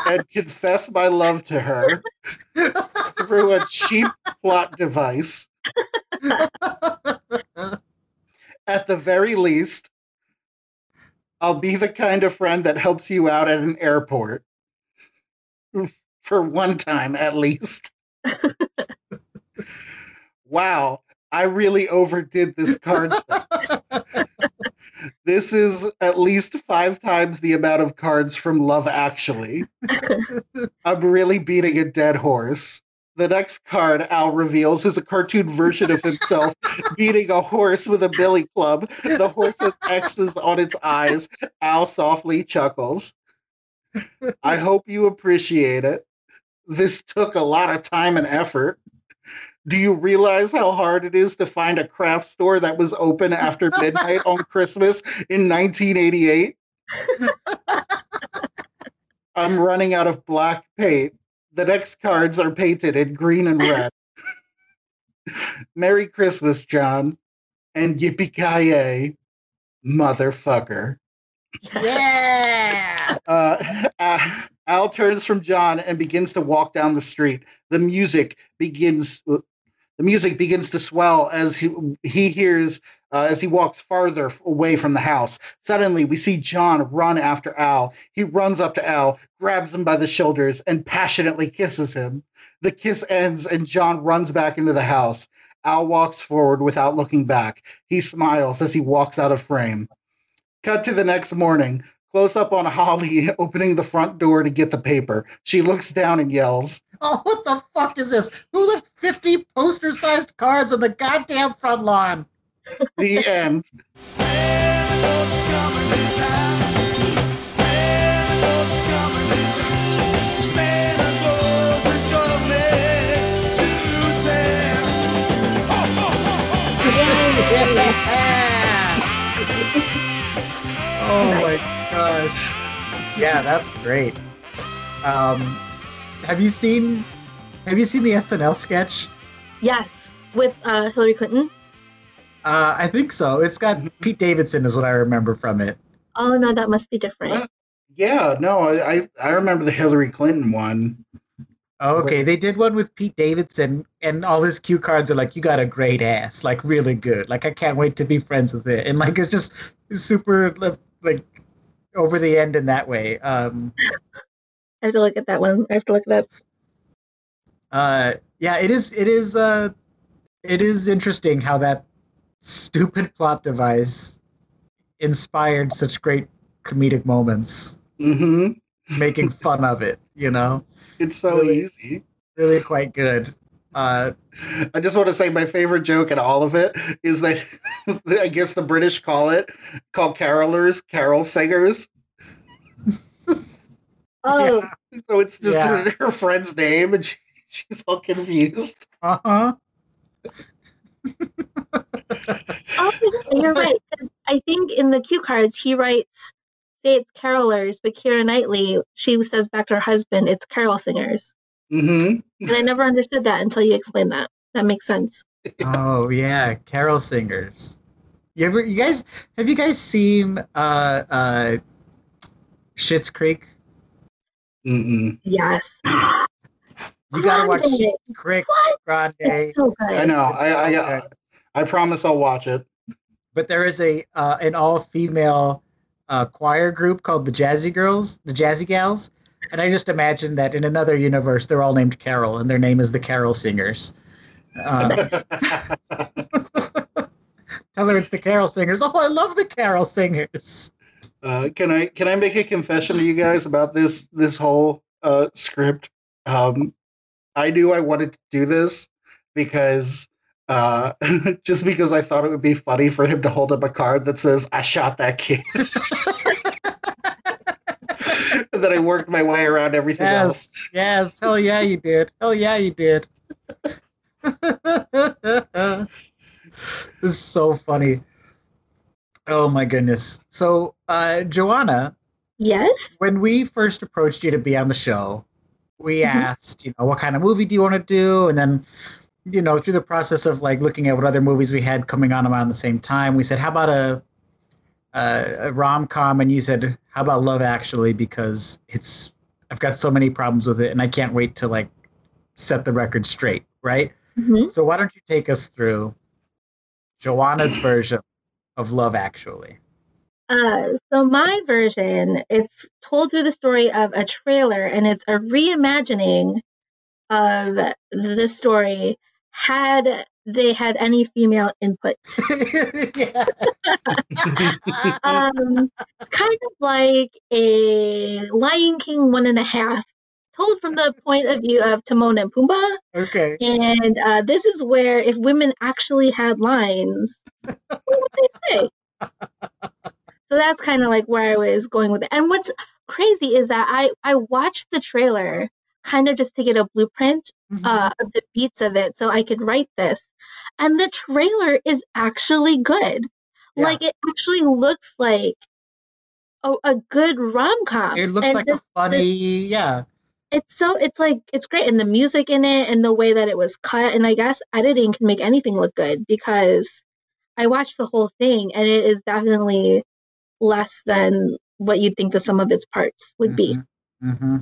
and confess my love to her through a cheap plot device. At the very least, I'll be the kind of friend that helps you out at an airport. For one time, at least. wow, I really overdid this card. (laughs) this is at least five times the amount of cards from Love Actually. (laughs) I'm really beating a dead horse. The next card Al reveals is a cartoon version of himself (laughs) beating a horse with a billy club. The horse has X's on its eyes. Al softly chuckles. I hope you appreciate it. This took a lot of time and effort. Do you realize how hard it is to find a craft store that was open after midnight on (laughs) Christmas in 1988? (laughs) I'm running out of black paint. The next cards are painted in green and red. (laughs) Merry Christmas, John, and yippee ki motherfucker. Yeah. Uh, Al turns from John and begins to walk down the street. The music begins the music begins to swell as he he hears uh, as he walks farther away from the house. Suddenly, we see John run after Al. He runs up to Al, grabs him by the shoulders, and passionately kisses him. The kiss ends, and John runs back into the house. Al walks forward without looking back. He smiles as he walks out of frame. Cut to the next morning. Close up on Holly (laughs) opening the front door to get the paper. She looks down and yells, Oh, what the fuck is this? Who left 50 poster sized cards on the goddamn front lawn? The end. (laughs) oh my gosh. Yeah, that's great. Um, have you seen have you seen the SNL sketch? Yes, with uh, Hillary Clinton. Uh, I think so. It's got Pete Davidson, is what I remember from it. Oh no, that must be different. Uh, yeah, no, I I remember the Hillary Clinton one. Oh, okay, they did one with Pete Davidson, and all his cue cards are like, "You got a great ass, like really good. Like I can't wait to be friends with it." And like it's just super like over the end in that way. Um, I have to look at that one. I have to look it up. Uh, yeah, it is. It is. Uh, it is interesting how that stupid plot device inspired such great comedic moments. Mm-hmm. making fun of it. You know, It's so Really? easy. really quite good. Uh, I just want to say my favorite joke in all of it is that (laughs) I guess the British call it call carolers carol singers. (laughs) Oh, So it's just Yeah. her, her friend's name, and she, she's all confused. uh huh. oh, you're right. 'cause I think in the cue cards he writes, say it's carolers, but Keira Knightley, she says back to her husband, it's carol singers. Hmm And I never understood that until you explained that. That makes sense. (laughs) Oh yeah, carol singers. You ever? You guys? Have you guys seen uh uh Schitt's Creek? Mm-mm. Yes. You gotta watch Grande. Schitt's Creek, What? Grande. So. I know. I, I Okay. I promise I'll watch it. But there is a uh, an all female uh, choir group called the Jazzy Girls, the Jazzy Gals, and I just imagine that in another universe they're all named Carol, and their name is the Carol Singers. Uh, (laughs) tell her it's the Carol Singers. Oh, I love the Carol Singers. Uh, can I can I make a confession to you guys about this this whole uh, script? Um, I knew I wanted to do this because uh, (laughs) just because I thought it would be funny for him to hold up a card that says "I shot that kid," (laughs) and then I worked my way around everything else. Yes, yes, hell yeah, you did. Hell yeah, you did. (laughs) this is so funny. Oh my goodness. So, uh, Joanna, Yes. when we first approached you to be on the show, we Mhm. asked, you know, what kind of movie do you want to do? And then, you know, through the process of like looking at what other movies we had coming on around the same time, we said, how about a a, a rom com? And you said, how about Love Actually? Because it's I've got so many problems with it, and I can't wait to like set the record straight, right? Mhm. So why don't you take us through Joanna's (laughs) version of Love Actually? Uh, so my version, it's told through the story of a trailer, and it's a reimagining of the story had they had any female input. (laughs) (laughs) Um, it's kind of like a Lion King one and a half, told from the point of view of Timon and Pumbaa. okay. And uh, this is where, if women actually had lines, what would they say? (laughs) so that's kind of like where I was going with it. And what's crazy is that I I watched the trailer kind of just to get a blueprint Mm-hmm. uh, of the beats of it, so I could write this. And the trailer is actually good. Yeah. Like it actually looks like a, a good rom com. it looks like a funny, yeah. it's so it's like it's great and the music in it and the way that it was cut and i guess editing can make anything look good because i watched the whole thing and it is definitely less than what you'd think the sum of its parts would be hmm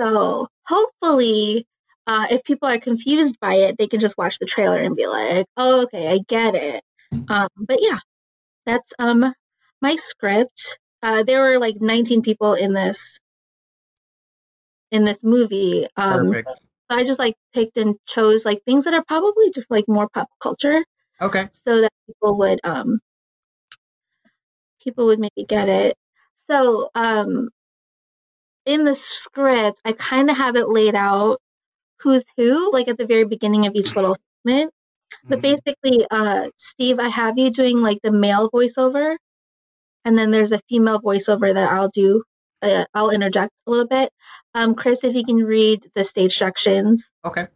so hopefully uh, if people are confused by it they can just watch the trailer and be like oh okay i get it um, but yeah that's um my script uh, there were like 19 people in this in this movie um Perfect. so i just like picked and chose like things that are probably just like more pop culture Okay. so that people would um people would maybe get it so um in the script i kind of have it laid out who's who like at the very beginning of each little segment but Mhm. basically uh steve i have you doing like the male voiceover and then there's a female voiceover that i'll do uh, i'll interject a little bit um chris if you can read the stage directions Okay.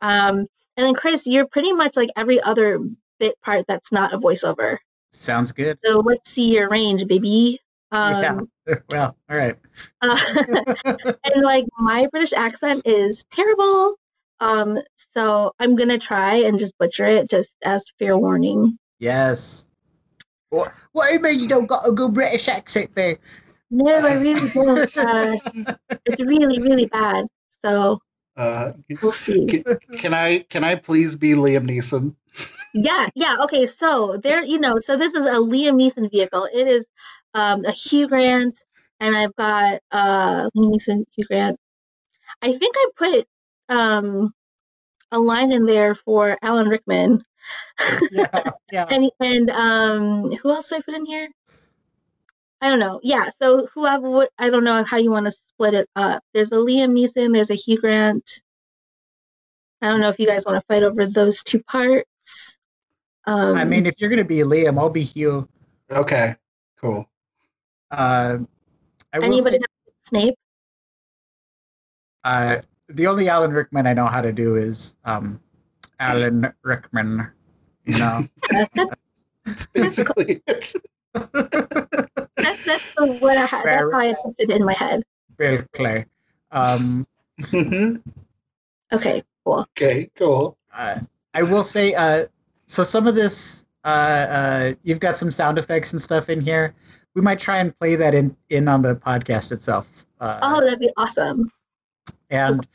um and then chris you're pretty much like every other bit part that's not a voiceover Sounds good. so let's see your range baby um Yeah. (laughs) Well, all right. (laughs) uh, and like my british accent is terrible um so i'm gonna try and just butcher it just as fair warning yes. What, what do you mean you don't got a good British accent there? no i really don't uh, it's really really bad so Uh, we'll see can I can I please be Liam Neeson? yeah yeah okay so there you know so this is a liam neeson vehicle it is um a hugh grant and i've got uh liam neeson hugh grant i think i put um a line in there for alan rickman Yeah. Yeah. (laughs) and and um who else do i put in here I don't know. Yeah. So whoever would, I don't know how you want to split it up. There's a Liam Neeson. There's a Hugh Grant. I don't know if you guys want to fight over those two parts. Um, I mean, if you're gonna be Liam, I'll be Hugh. Okay, cool. Uh, I anybody say, have Snape? uh, the only Alan Rickman I know how to do is um, Alan Rickman. You know, Uh, (laughs) that's, basically it. (laughs) that's that's the what I had. That's how I put it in my head. Bill Clay. Um, Mhm. Okay. Cool. Okay, cool. uh, I will say, uh, so some of this, uh, uh, you've got some sound effects and stuff in here. We might try and play that in in on the podcast itself. Uh, Oh, that'd be awesome. and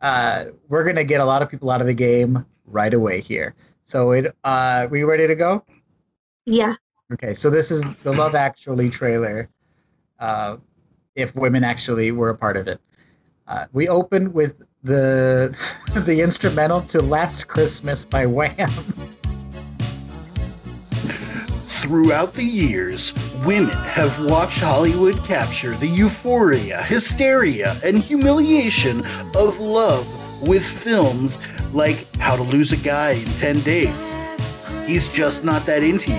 uh, we're gonna get a lot of people out of the game right away here. So it, uh, we ready to go? Yeah. Okay, so this is the Love Actually trailer. Uh, if women actually were a part of it, uh, we open with the (laughs) the instrumental to "Last Christmas" by Wham. (laughs) Throughout the years, women have watched Hollywood capture the euphoria, hysteria, and humiliation of love with films like How to Lose a Guy in 10 Days. He's just not that into you.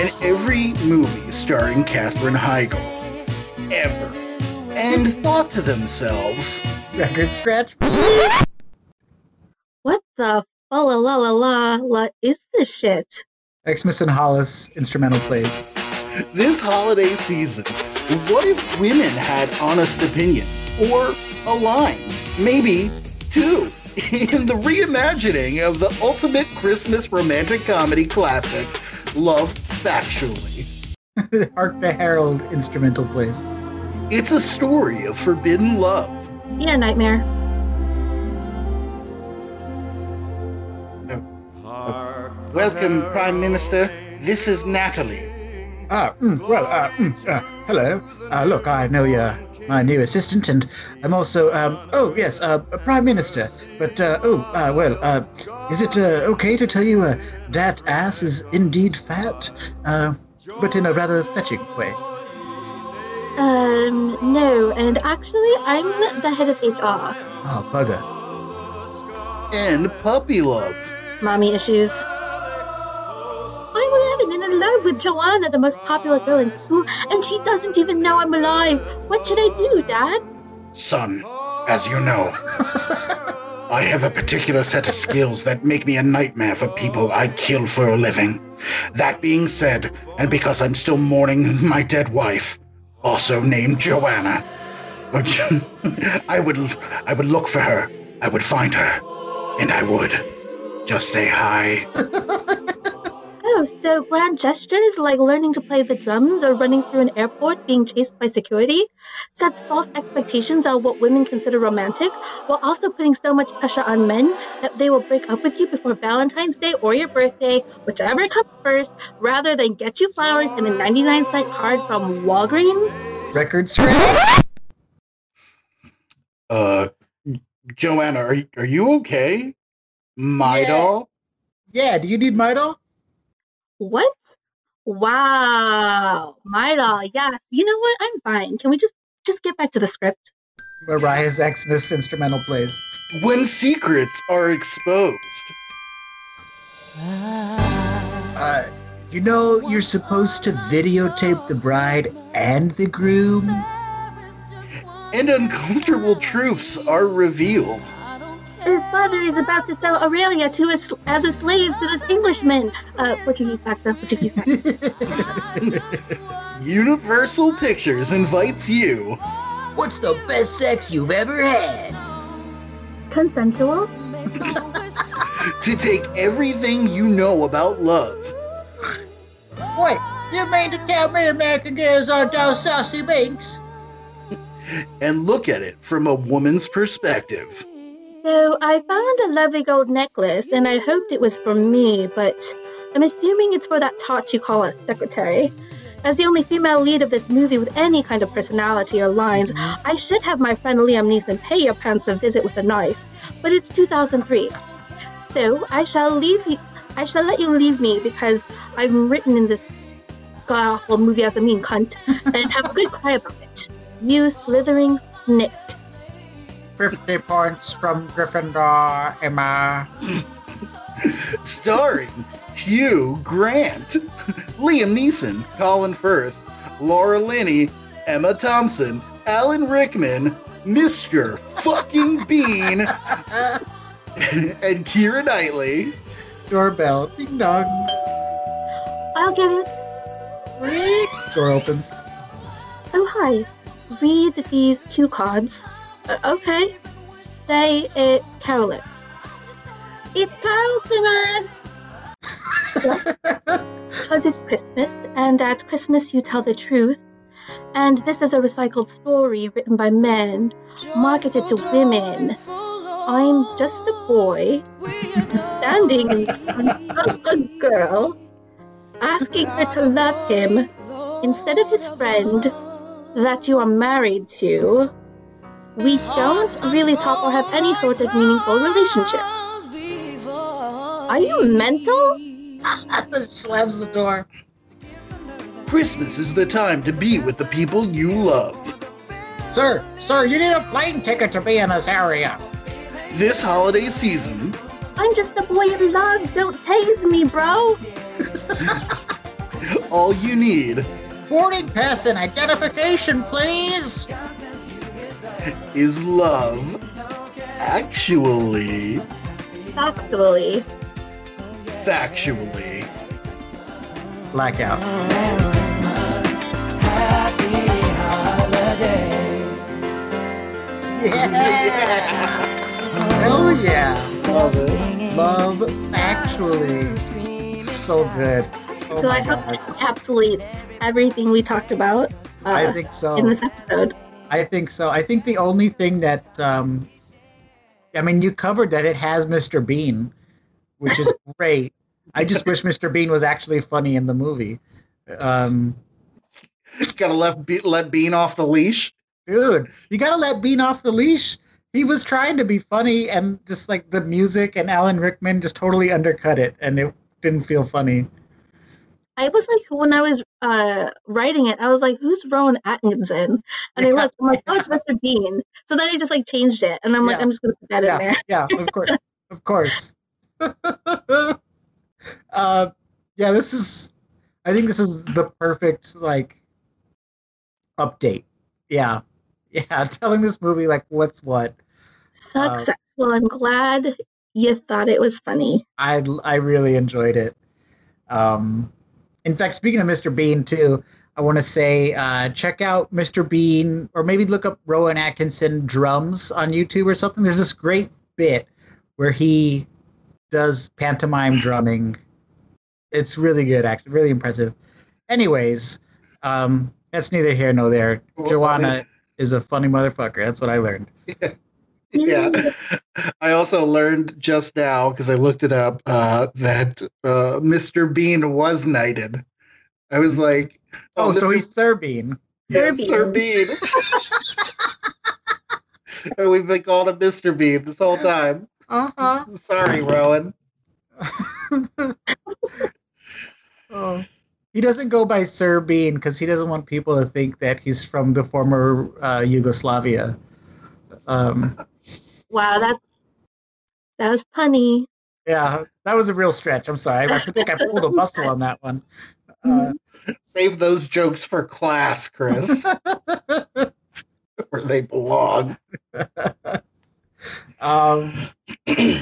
And every movie starring Katherine Heigl ever. And thought to themselves, Record scratch. What the fa la la la la la is this shit? Xmas and Hollis instrumental plays. This holiday season, what if women had honest opinions? Or a line? Maybe two. (laughs) In the reimagining of the ultimate Christmas romantic comedy classic, Love Factually. (laughs) Hark the Herald instrumental plays. It's a story of forbidden love. Yeah, nightmare. Welcome, Prime Minister. This is Natalie. Ah, mm, well, uh, mm, uh, hello. Uh, look, I know you're my new assistant, and I'm also, um, oh, yes, uh, Prime Minister. But, uh, oh, uh, well, uh, is it uh, okay to tell you uh, that ass is indeed fat? Uh, but in a rather fetching way. Um, no, and actually, I'm the head of HR. Oh, bugger. And puppy love. Mommy issues. I'm living in love with Joanna, the most popular girl in school, and she doesn't even know I'm alive. What should I do, Dad? Son, as you know, I have a particular set of skills that make me a nightmare for people I kill for a living. That being said, and because I'm still mourning my dead wife, also named Joanna, (laughs) I would I would look for her, I would find her, and I would just say hi. (laughs) Oh, so grand gestures like learning to play the drums or running through an airport being chased by security sets false expectations of what women consider romantic, while also putting so much pressure on men that they will break up with you before Valentine's Day or your birthday, whichever comes first, rather than get you flowers and a 99 cent card from Walgreens. Record scratch. Uh, Joanna, are are you okay? My Yeah. doll. Yeah, do you need my doll? What? Wow, my doll. Yeah, you know what? I'm fine. Can we just just get back to the script? Mariah's Xmas instrumental plays. When secrets are exposed. Uh, you know, you're supposed to videotape the bride and the groom. and uncomfortable truths are revealed. His father is about to sell Aurelia to us as a slave to this Englishman. Uh, Portuguese accent, Portuguese accent. Universal Pictures invites you What's the best sex you've ever had? Consensual? (laughs) to take everything you know about love Wait, you mean to tell me American girls aren't all saucy binks? and look at it from a woman's perspective. So I found a lovely gold necklace and I hoped it was for me, but I'm assuming it's for that tot you call a secretary. As the only female lead of this movie with any kind of personality or lines, I should have my friend Liam Neeson pay your pants a visit with a knife. But it's 2003. So I shall leave you I shall let you leave me because I'm written in this god awful movie as a mean cunt and have a good cry about it. You slithering snake. 50 points from Gryffindor, Emma. Starring Hugh Grant, Liam Neeson, Colin Firth, Laura Linney, Emma Thompson, Alan Rickman, Mr. Fucking Bean, (laughs) and Keira Knightley. Doorbell. Ding dong. I'll get it. Door opens. Oh, hi. Read these cue cards. Uh, okay. Say it's Carolette. It's Carol Singers! Because it's Christmas, and at Christmas you tell the truth. And this is a recycled story written by men, marketed to women. I'm just a boy standing in front of a girl, asking her to love him instead of his friend that you are married to. We don't really talk or have any sort of meaningful relationship. Are you mental? (laughs) Slams the door. Christmas is the time to be with the people you love. Sir, sir, you need a plane ticket to be in this area. This holiday season, I'm just a boy in love. Don't tase me, bro. (laughs) all you need Boarding pass and identification, please. Is love. Actually, Actually, factually. Blackout. Yeah. Hell yeah. Love it. Love actually. So good. Oh so my I hope God. that encapsulates everything we talked about uh, I think so. in this episode. I think so. I think the only thing that um I mean you covered that it has Mr. Bean, which is (laughs) great. I just wish Mr. Bean was actually funny in the movie. Um (laughs) Gotta let, Be- let Bean off the leash. dude, you gotta let Bean off the leash. He was trying to be funny and just like the music and Alan Rickman just totally undercut it and it didn't feel funny. I was like, when I was uh, writing it, I was like, who's Rowan Atkinson? And I looked, I'm like, oh, it's Mr. Bean. So then I just like changed it. And I'm like, I'm just going to put that in there. yeah, of course. of course. (laughs) uh yeah, this is I think this is the perfect like update. Yeah. Yeah, (laughs) telling this movie like what's what. Successful. I'm glad you thought it was funny. I I really enjoyed it. Um, in fact, speaking of Mr. Bean too, I want to say uh, check out Mr. Bean or maybe look up Rowan Atkinson drums on YouTube or something. There's this great bit where he does pantomime drumming. It's really good, actually, really impressive. Anyways, um, that's neither here nor there. Well, Joanna is a funny motherfucker. That's what I learned. yeah. I also learned just now because I looked it up uh, that uh, Mr. Bean was knighted. I was like, Oh, so Mr. he's Sir Bean. Yes, Sir Sir Bean. (laughs) and we've been called a Mr. Bean this whole time. Uh huh. (laughs) Sorry, Rowan. (laughs) Oh. He doesn't go by Sir Bean because he doesn't want people to think that he's from the former uh, Yugoslavia. Um, Wow, that's that was punny. yeah, that was a real stretch. I'm sorry. I think I pulled a muscle on that one. Uh, (laughs) Save those jokes for class, Chris, (laughs) where they belong. (laughs) um,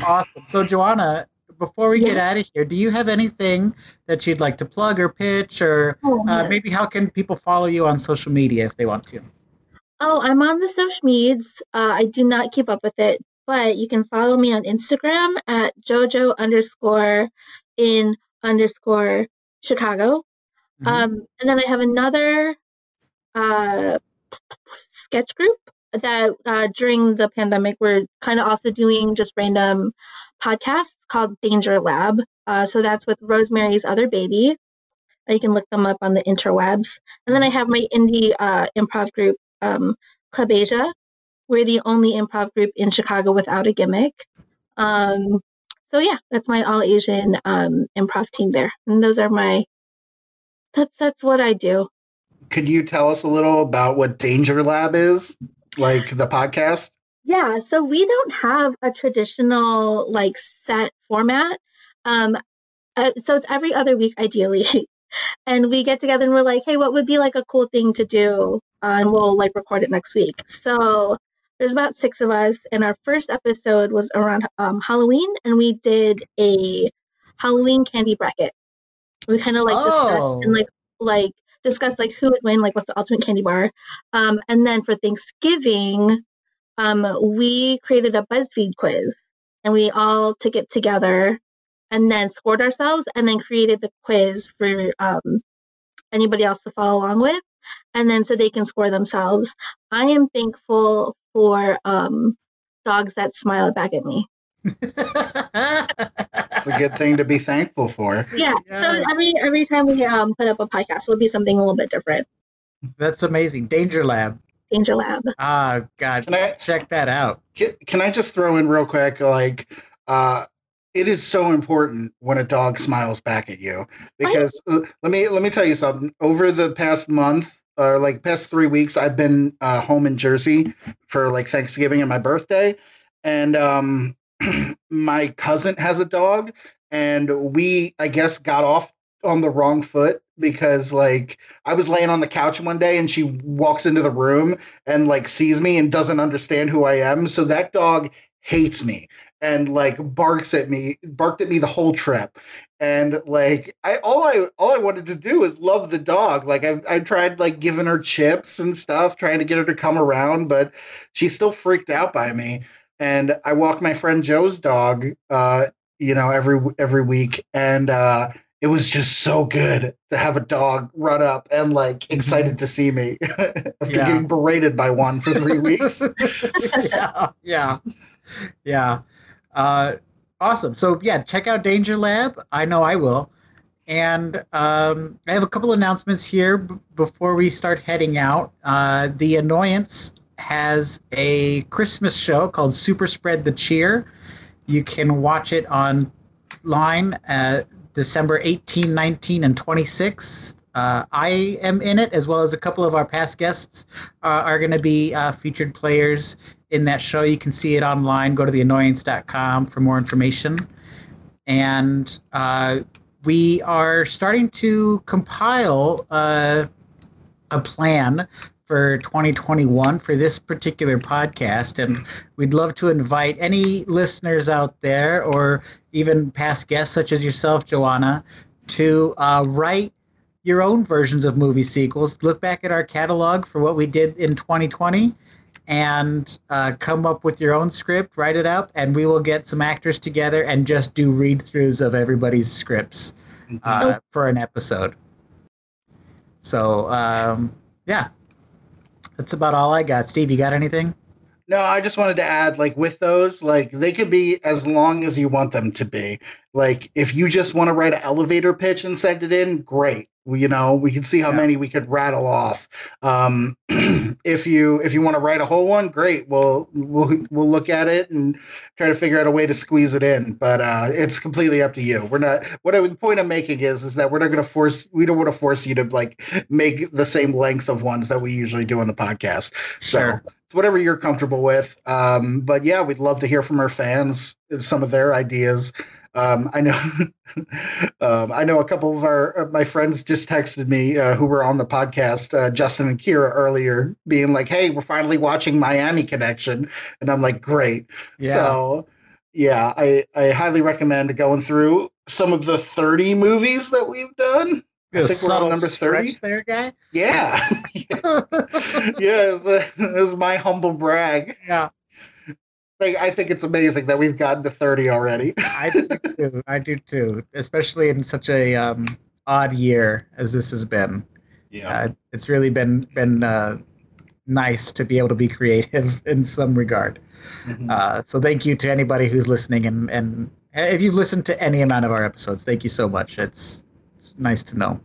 awesome. So, Joanna, before we get out of here, do you have anything that you'd like to plug or pitch, or Oh, uh, maybe how can people follow you on social media if they want to? Oh, I'm on the social medias. Uh, I do not keep up with it, but you can follow me on Instagram at JoJo underscore in underscore Chicago. Mhm. Um, and then I have another uh, sketch group that uh, during the pandemic we're kind of also doing just random podcasts called Danger Lab. Uh, so that's with Rosemary's Other Baby. You can look them up on the interwebs. And then I have my indie uh, improv group, um, Club Asia. We're the only improv group in Chicago without a gimmick. Um, so yeah, that's my all Asian um, improv team there, and those are my that's that's what I do. Could you tell us a little about what Danger Lab is, like the podcast? Yeah, so we don't have a traditional like set format. Um, uh, so it's every other week, ideally, (laughs) and we get together and we're like, hey, what would be like a cool thing to do? And we'll like record it next week. So there's about six of us, and our first episode was around um, Halloween, and we did a Halloween candy bracket. We kind of like oh. discussed and like like discuss like who would win, like what's the ultimate candy bar. Um, and then for Thanksgiving, um, we created a BuzzFeed quiz, and we all took it together, and then scored ourselves, and then created the quiz for um, anybody else to follow along with, and then so they can score themselves. I am thankful for um, dogs that smile back at me. it's a good thing to be thankful for. Yeah. Yes. So every every time we um, put up a podcast, it'll be something a little bit different. That's amazing. Danger Lab. Danger Lab. Ah, God. Can I check that out? Can, can I just throw in real quick? Like, uh, it is so important when a dog smiles back at you because uh, let me let me tell you something. Over the past month, or like past three weeks, I've been uh, home in Jersey for like Thanksgiving and my birthday, and um, (clears throat) my cousin has a dog, and we I guess got off on the wrong foot because like I was laying on the couch one day and she walks into the room and like sees me and doesn't understand who I am. So that dog hates me and like barks at me, barked at me the whole trip and like I all I all I wanted to do is love the dog. Like I I tried like giving her chips and stuff, trying to get her to come around, but she's still freaked out by me. And I walk my friend Joe's dog, uh, you know, every every week, and uh, it was just so good to have a dog run up and like mm-hmm. excited to see me (laughs) after yeah. getting berated by one for three (laughs) weeks. yeah, yeah, yeah. Uh, Awesome. So yeah, check out Danger Lab. I know I will. And um, I have a couple announcements here b- before we start heading out. Uh, the Annoyance has a Christmas show called Super Spread the Cheer. You can watch it online uh, December 18, 19, and 26. Uh, I am in it, as well as a couple of our past guests uh, are going to be uh, featured players in that show. You can see it online. Go to theannoyance.com for more information. And uh, we are starting to compile uh, a plan for 2021 for this particular podcast. And we'd love to invite any listeners out there or even past guests, such as yourself, Joanna, to uh, write your own versions of movie sequels. Look back at our catalog for what we did in 2020 and uh, come up with your own script, write it up, and we will get some actors together and just do read throughs of everybody's scripts uh, mm-hmm. for an episode. So, um, yeah, that's about all I got. Steve, you got anything? No, I just wanted to add, like, with those, like, they could be as long as you want them to be. Like, if you just want to write an elevator pitch and send it in, great. We, you know, we can see how yeah. many we could rattle off. Um, (clears throat) if you if you want to write a whole one, great. We'll we'll we'll look at it and try to figure out a way to squeeze it in. But uh, it's completely up to you. We're not. What I, the point I'm making is is that we're not going to force. We don't want to force you to like make the same length of ones that we usually do on the podcast. Sure. So it's whatever you're comfortable with. Um, but yeah, we'd love to hear from our fans some of their ideas. Um, I know, (laughs) um, I know a couple of our my friends just texted me uh, who were on the podcast, uh, Justin and Kira earlier, being like, "Hey, we're finally watching Miami Connection," and I'm like, "Great!" Yeah. So, yeah, I I highly recommend going through some of the 30 movies that we've done. I think we're on number 30 there, guy. Yeah. yeah, yeah it's, my humble brag. Yeah. Like, I think it's amazing that we've gotten to 30 already. (laughs) I do too. I do too. Especially in such a um, odd year as this has been. Yeah. Uh, it's really been been uh, nice to be able to be creative (laughs) in some regard. Mm-hmm. Uh, so thank you to anybody who's listening and and if you've listened to any amount of our episodes, thank you so much. It's nice to know.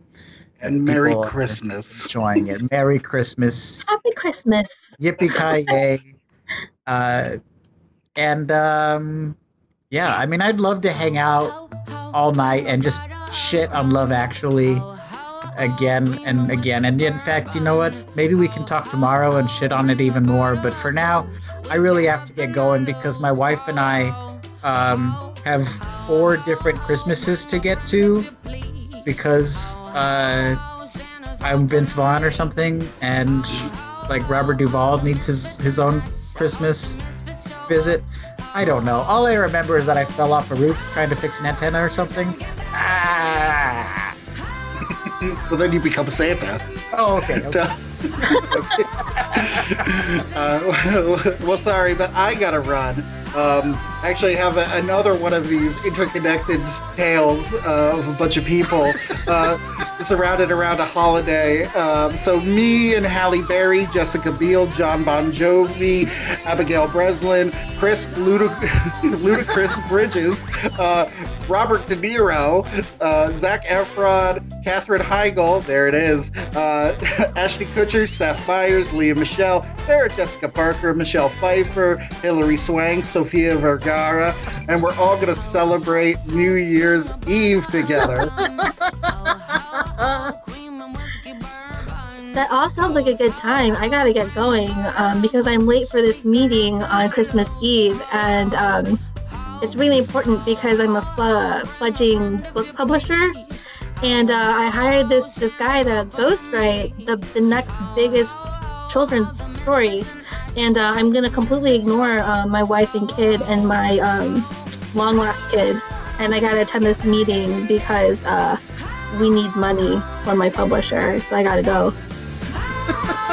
And Merry Christmas. Enjoying it. Merry Christmas. Happy Christmas. Yippee ki yay. (laughs) and um, yeah, I mean, I'd love to hang out all night and just shit on Love Actually again and again. And in fact, you know what? Maybe we can talk tomorrow and shit on it even more. But for now, I really have to get going because my wife and I um, have four different Christmases to get to because uh, I'm Vince Vaughn or something, and like Robert Duvall needs his his own Christmas visit. I don't know. All I remember is that I fell off a roof trying to fix an antenna or something. Ah. (laughs) well, then you become Santa. Oh, okay. okay. (laughs) uh, (laughs) well, sorry, but I gotta run. Um, actually, have a, another one of these interconnected tales uh, of a bunch of people uh, surrounded around a holiday. Um, so, me and Halle Berry, Jessica Biel, Jon Bon Jovi, Abigail Breslin, Chris (laughs) Ludacris Bridges, uh, Robert De Niro, uh, Zac Efron, Katherine Heigl, there it is, uh, (laughs) Ashton Kutcher, Seth Meyers, Lea Michele, Sarah Jessica Parker, Michelle Pfeiffer, Hilary Swank, Sofia Vergara, and we're all going to celebrate New Year's Eve together. (laughs) That all sounds like a good time. I gotta get going um, because I'm late for this meeting on Christmas Eve, and um, it's really important because I'm a fl- fledgling book publisher, and uh, I hired this this guy to ghostwrite the the next biggest children's story, and uh, I'm gonna completely ignore uh, my wife and kid and my um, long lost kid, and I gotta attend this meeting because uh, we need money for my publisher, so I gotta go. (laughs)